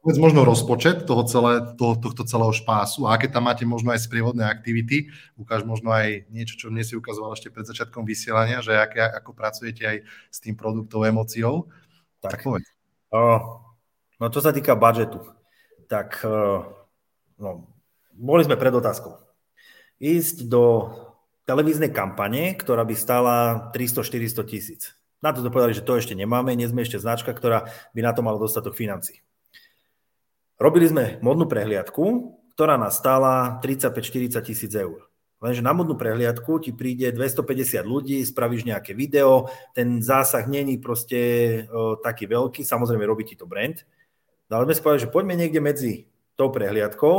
Povedz možno rozpočet toho celé, toho, tohto celého špásu a aké tam máte možno aj sprievodné aktivity. Ukáž možno aj niečo, čo mne si ukazoval ešte pred začiatkom vysielania, že aké, ako pracujete aj s tým produktom emóciou. Tak, tak povedz. Uh, no čo sa týka budžetu, tak uh, no, boli sme pred otázkou ísť do televíznej kampane, ktorá by stala 300-400 tisíc. Na to povedali, že to ešte nemáme, nie sme ešte značka, ktorá by na to mala dostatok financí. Robili sme modnú prehliadku, ktorá nás stála 35-40 tisíc eur. Lenže na modnú prehliadku ti príde 250 ľudí, spravíš nejaké video, ten zásah není proste o, taký veľký, samozrejme robí ti to brand, no ale sme si povedali, že poďme niekde medzi tou prehliadkou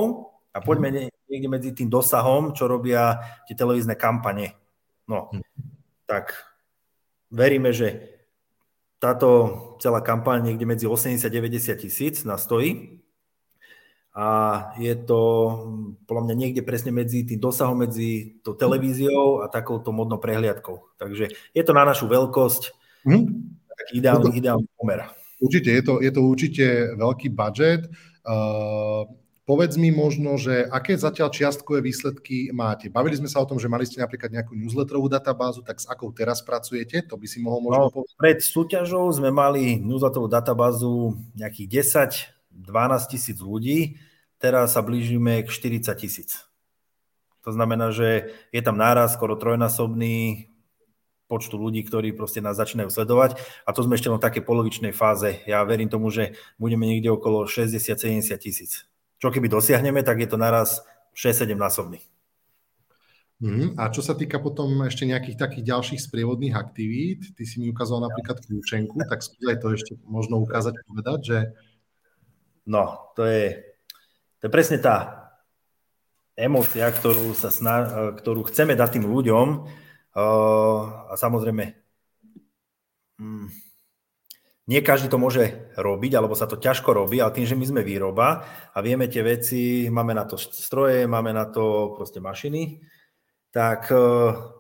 a poďme mm. niekde medzi tým dosahom, čo robia tie televízne kampane. No, mm. tak veríme, že táto celá kampaň niekde medzi 80 a 90 tisíc nás stojí a je to podľa mňa niekde presne medzi tým dosahom medzi tou televíziou a takouto modnou prehliadkou. Takže je to na našu veľkosť mm. taký ideálny, to, ideálny pomer. Určite, je to, je to určite veľký budget. Uh, povedz mi možno, že aké zatiaľ čiastkové výsledky máte? Bavili sme sa o tom, že mali ste napríklad nejakú newsletterovú databázu, tak s akou teraz pracujete? To by si mohol možno no, povedať. Pred súťažou sme mali newsletterovú databázu nejakých 10 12 tisíc ľudí, teraz sa blížime k 40 tisíc. To znamená, že je tam náraz skoro trojnásobný počtu ľudí, ktorí proste nás začínajú sledovať a to sme ešte len v takej polovičnej fáze. Ja verím tomu, že budeme niekde okolo 60-70 tisíc. Čo keby dosiahneme, tak je to naraz 6-7 násobný. Mm, a čo sa týka potom ešte nejakých takých ďalších sprievodných aktivít, ty si mi ukázal napríklad kľúčenku, tak skúsaj to ešte možno ukázať, povedať, že No, to je, to je presne tá emócia, ktorú, sa sna- ktorú chceme dať tým ľuďom. A samozrejme mm, nie každý to môže robiť, alebo sa to ťažko robí, ale tým, že my sme výroba a vieme tie veci, máme na to stroje, máme na to proste mašiny, tak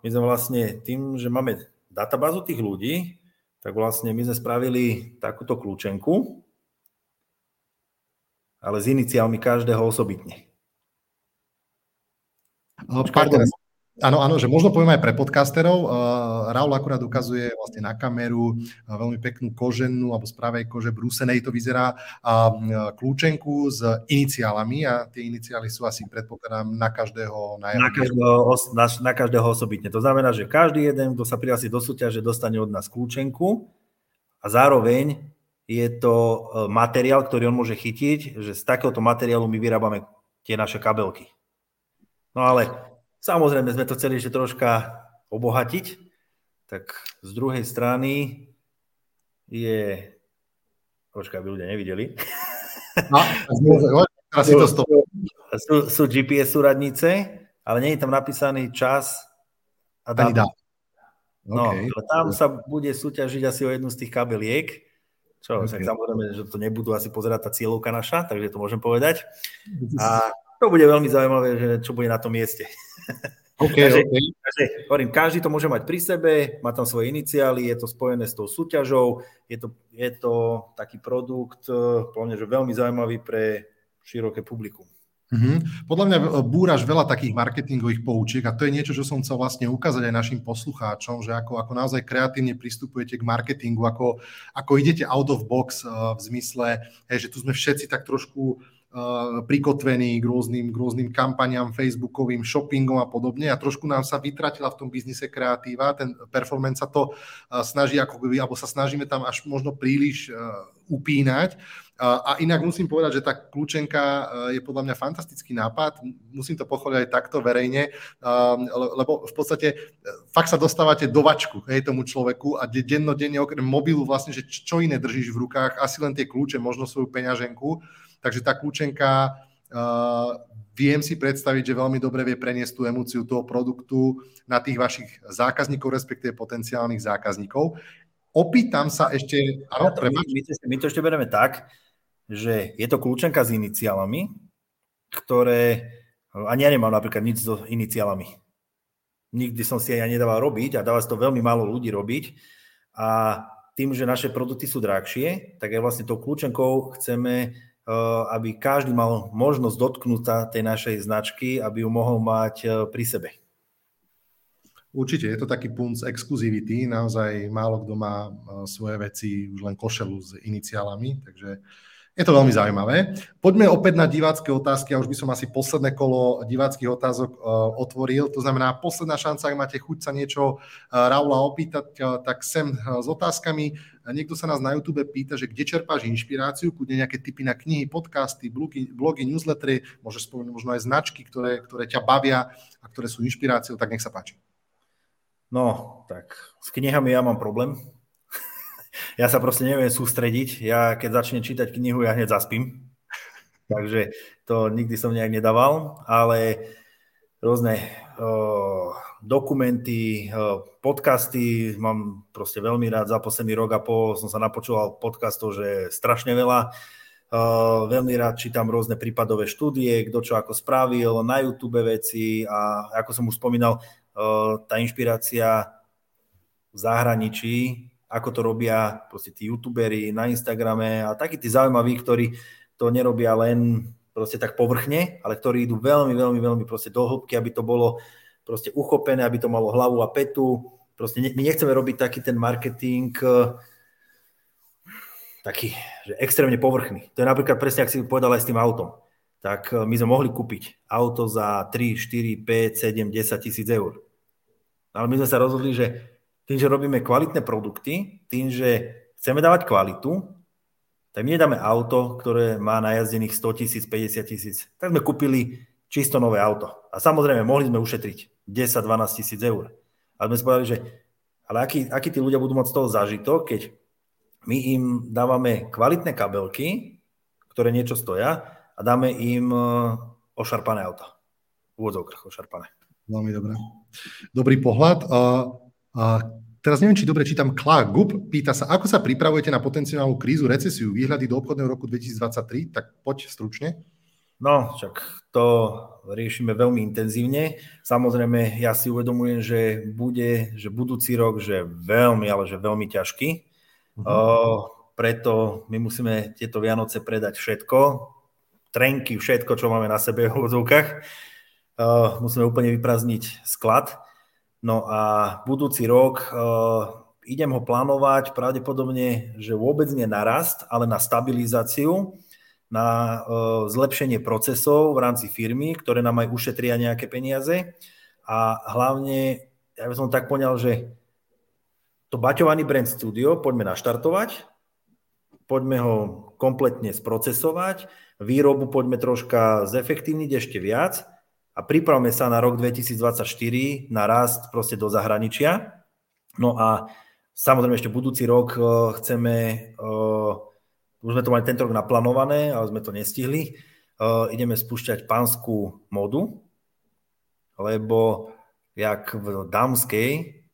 my sme vlastne tým, že máme databázu tých ľudí, tak vlastne my sme spravili takúto kľúčenku, ale s iniciálmi každého osobitne. Pardon, Áno, áno, že možno poviem aj pre podcasterov. Uh, Raul akurát ukazuje vlastne na kameru uh, veľmi peknú koženú alebo z pravej kože brúsenej to vyzerá a uh, kľúčenku s iniciálami a tie iniciály sú asi predpokladám na každého na, na, každého, na, na každého osobitne. To znamená, že každý jeden, kto sa prihlási do súťaže, dostane od nás kľúčenku a zároveň je to e, materiál, ktorý on môže chytiť, že z takéhoto materiálu my vyrábame tie naše kabelky. No ale samozrejme sme to chceli ešte troška obohatiť, tak z druhej strany je... Počkaj, aby ľudia nevideli. No, (laughs) si to sú, sú, sú GPS súradnice, ale nie je tam napísaný čas a dátum. No, okay. tam sa bude súťažiť asi o jednu z tých kabeliek čo, okay. samozrejme, že to nebudú asi pozerať tá cieľovka naša, takže to môžem povedať. A (laughs) to bude veľmi zaujímavé, že čo bude na tom mieste. (laughs) Okay, takže, okay. takže, hovorím, každý to môže mať pri sebe, má tam svoje iniciály, je to spojené s tou súťažou, je to, je to taký produkt, plne, že veľmi zaujímavý pre široké publikum. Mm-hmm. Podľa mňa búraš veľa takých marketingových poučiek a to je niečo, čo som chcel vlastne ukázať aj našim poslucháčom, že ako, ako naozaj kreatívne pristupujete k marketingu, ako, ako idete out of box uh, v zmysle, hej, že tu sme všetci tak trošku uh, prikotvení k rôznym, k rôznym kampaniám, facebookovým, shoppingom a podobne a trošku nám sa vytratila v tom biznise kreatíva, ten performance sa to uh, snaží ako alebo sa snažíme tam až možno príliš upínať a inak musím povedať, že tá kľúčenka e, je podľa mňa fantastický nápad. Musím to pochváliť aj takto verejne, lebo v podstate e, fakt sa dostávate do vačku hej, tomu človeku a dennodenne okrem mobilu vlastne, že čo iné držíš v rukách, asi len tie kľúče, možno svoju peňaženku. Takže tá kľúčenka uh, viem si predstaviť, že veľmi dobre vie preniesť tú emóciu toho produktu na tých vašich zákazníkov, respektíve potenciálnych zákazníkov. Opýtam sa ešte... Áno, my, my, my to ešte bereme tak, že je to kľúčenka s iniciálami, ktoré... Ani ja nemám napríklad nič so iniciálami. Nikdy som si aj nedával robiť a dáva to veľmi málo ľudí robiť. A tým, že naše produkty sú drahšie, tak aj vlastne tou kľúčenkou chceme, eh, aby každý mal možnosť dotknúť sa tej našej značky, aby ju mohol mať eh, pri sebe. Určite, je to taký punc exkluzivity, naozaj málo kto má eh, svoje veci už len košelu s iniciálami, takže Je to veľmi zaujímavé. Poďme opäť na divácké otázky. Ja už by som asi posledné kolo diváckých otázok uh, otvoril. To znamená, posledná šanca, ak máte chuť sa niečo uh, Raula opýtať, uh, tak sem s otázkami. Niekto sa nás na YouTube pýta, že kde čerpáš inšpiráciu, kľudne nejaké typy na knihy, podcasty, blogy, blogy newslettery, môžeš spomenúť možno aj značky, ktoré, ktoré ťa bavia a ktoré sú inšpiráciou, tak nech sa páči. No, tak s knihami ja mám problém ja sa proste neviem sústrediť. Ja keď začnem čítať knihu, ja hneď zaspím. Takže to nikdy som nejak nedával, ale rôzne dokumenty, podcasty mám proste veľmi rád. Za posledný rok a pol som sa napočúval podcastov, že strašne veľa. Veľmi rád čítam rôzne prípadové štúdie, kto čo ako spravil, na YouTube veci a ako som už spomínal, tá inšpirácia v zahraničí ako to robia proste tí youtuberi na Instagrame a takí tí zaujímaví, ktorí to nerobia len proste tak povrchne, ale ktorí idú veľmi, veľmi, veľmi proste do hĺbky, aby to bolo proste uchopené, aby to malo hlavu a petu. Proste my nechceme robiť taký ten marketing eh, taký, že extrémne povrchný. To je napríklad presne, ak si povedal aj s tým autom. Tak eh, my sme mohli kúpiť auto za 3, 4, 5, 7, 10 tisíc eur. Ale my sme sa rozhodli, že tým, že robíme kvalitné produkty, tým, že chceme dávať kvalitu, tak nedáme auto, ktoré má najazdených 100 tisíc, 50 tisíc. Tak sme kúpili čisto nové auto. A samozrejme, mohli sme ušetriť 10-12 tisíc eur. Ale sme si povedali, že ale aký, aký tí ľudia budú mať z toho zážitok, keď my im dávame kvalitné kabelky, ktoré niečo stoja a dáme im e, ošarpané auto. V úvodzovkách ošarpané. Veľmi dobré. Dobrý pohľad. A teraz neviem, či dobre čítam, Clark Gup pýta sa, ako sa pripravujete na potenciálnu krízu, recesiu, výhľady do obchodného roku 2023, tak poď stručne. No, však to riešime veľmi intenzívne. Samozrejme, ja si uvedomujem, že bude, že budúci rok, že veľmi, ale že veľmi ťažký. Uh-huh. O, preto my musíme tieto Vianoce predať všetko, trenky, všetko, čo máme na sebe v úvodzovkách. musíme úplne vyprazniť sklad No a budúci rok uh, idem ho plánovať pravdepodobne, že vôbec nie na rast, ale na stabilizáciu, na uh, zlepšenie procesov v rámci firmy, ktoré nám aj ušetria nejaké peniaze. A hlavne, ja by som tak poňal, že to Baťovaný Brand Studio poďme naštartovať, poďme ho kompletne sprocesovať, výrobu poďme troška zefektívniť ešte viac a pripravme sa na rok 2024 na rast proste do zahraničia. No a samozrejme ešte budúci rok eh, chceme, uh, už sme to mali tento rok naplánované, ale sme to nestihli, uh, ideme spúšťať pánsku modu, lebo jak v dámskej,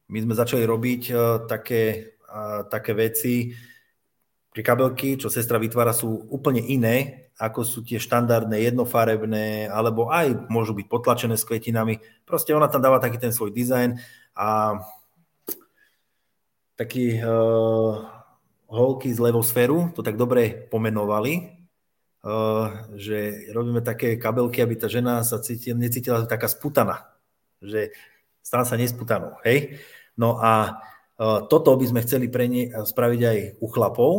my sme začali robiť také, také veci, Tie kabelky, čo sestra vytvára, sú úplne iné, ako sú tie štandardné jednofarebné, alebo aj môžu byť potlačené s kvetinami. Proste ona tam dáva taký ten svoj dizajn a takí uh, holky z levosféru to tak dobre pomenovali, uh, že robíme také kabelky, aby tá žena sa cítila, necítila taká sputaná, že stále sa nesputanú, hej? No a uh, toto by sme chceli pre ne, spraviť aj u chlapov,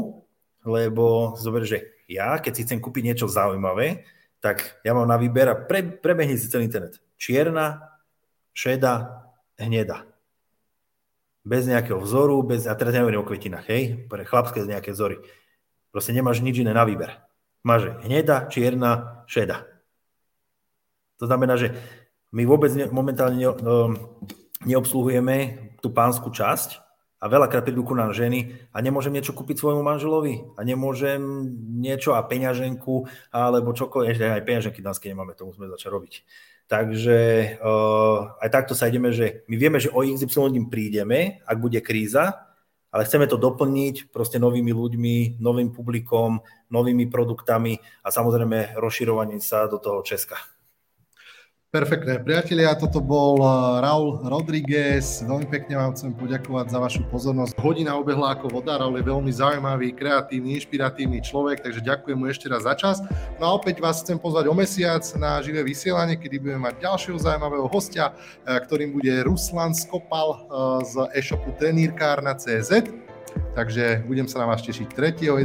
lebo zober, že ja, keď si chcem kúpiť niečo zaujímavé, tak ja mám na výber a pre, prebehne si celý internet. Čierna, šeda, hneda. Bez nejakého vzoru, bez, a teraz neviem o kvetinách, hej, pre chlapské nejaké vzory. Proste nemáš nič iné na výber. Máš hneda, čierna, šeda. To znamená, že my vôbec ne, momentálne ne, um, neobsluhujeme tú pánsku časť, a veľakrát prídu ku nám ženy a nemôžem niečo kúpiť svojmu manželovi a nemôžem niečo a peňaženku alebo čokoľvek, ešte aj peňaženky dánske nemáme, to musíme začať robiť. Takže uh, aj takto sa ideme, že my vieme, že o XY dním prídeme, ak bude kríza, ale chceme to doplniť proste novými ľuďmi, novým publikom, novými produktami a samozrejme rozširovaním sa do toho Česka. Perfektné. Priatelia, toto bol eh, Raul Rodriguez. Veľmi pekne vám chcem poďakovať za vašu pozornosť. Hodina obehla ako voda. Raul je veľmi zaujímavý, kreatívny, inšpiratívny človek, takže ďakujem mu ešte raz za čas. No a opäť vás chcem pozvať o mesiac na živé vysielanie, kedy budeme mať ďalšieho zaujímavého hostia, eh, ktorým bude Ruslan Skopal eh, z e-shopu trenírkárna.cz. Takže budem sa na vás tešiť 3.11.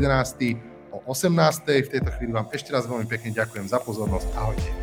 o 18. V tejto chvíli vám ešte raz veľmi pekne ďakujem za pozornosť. Ahojte.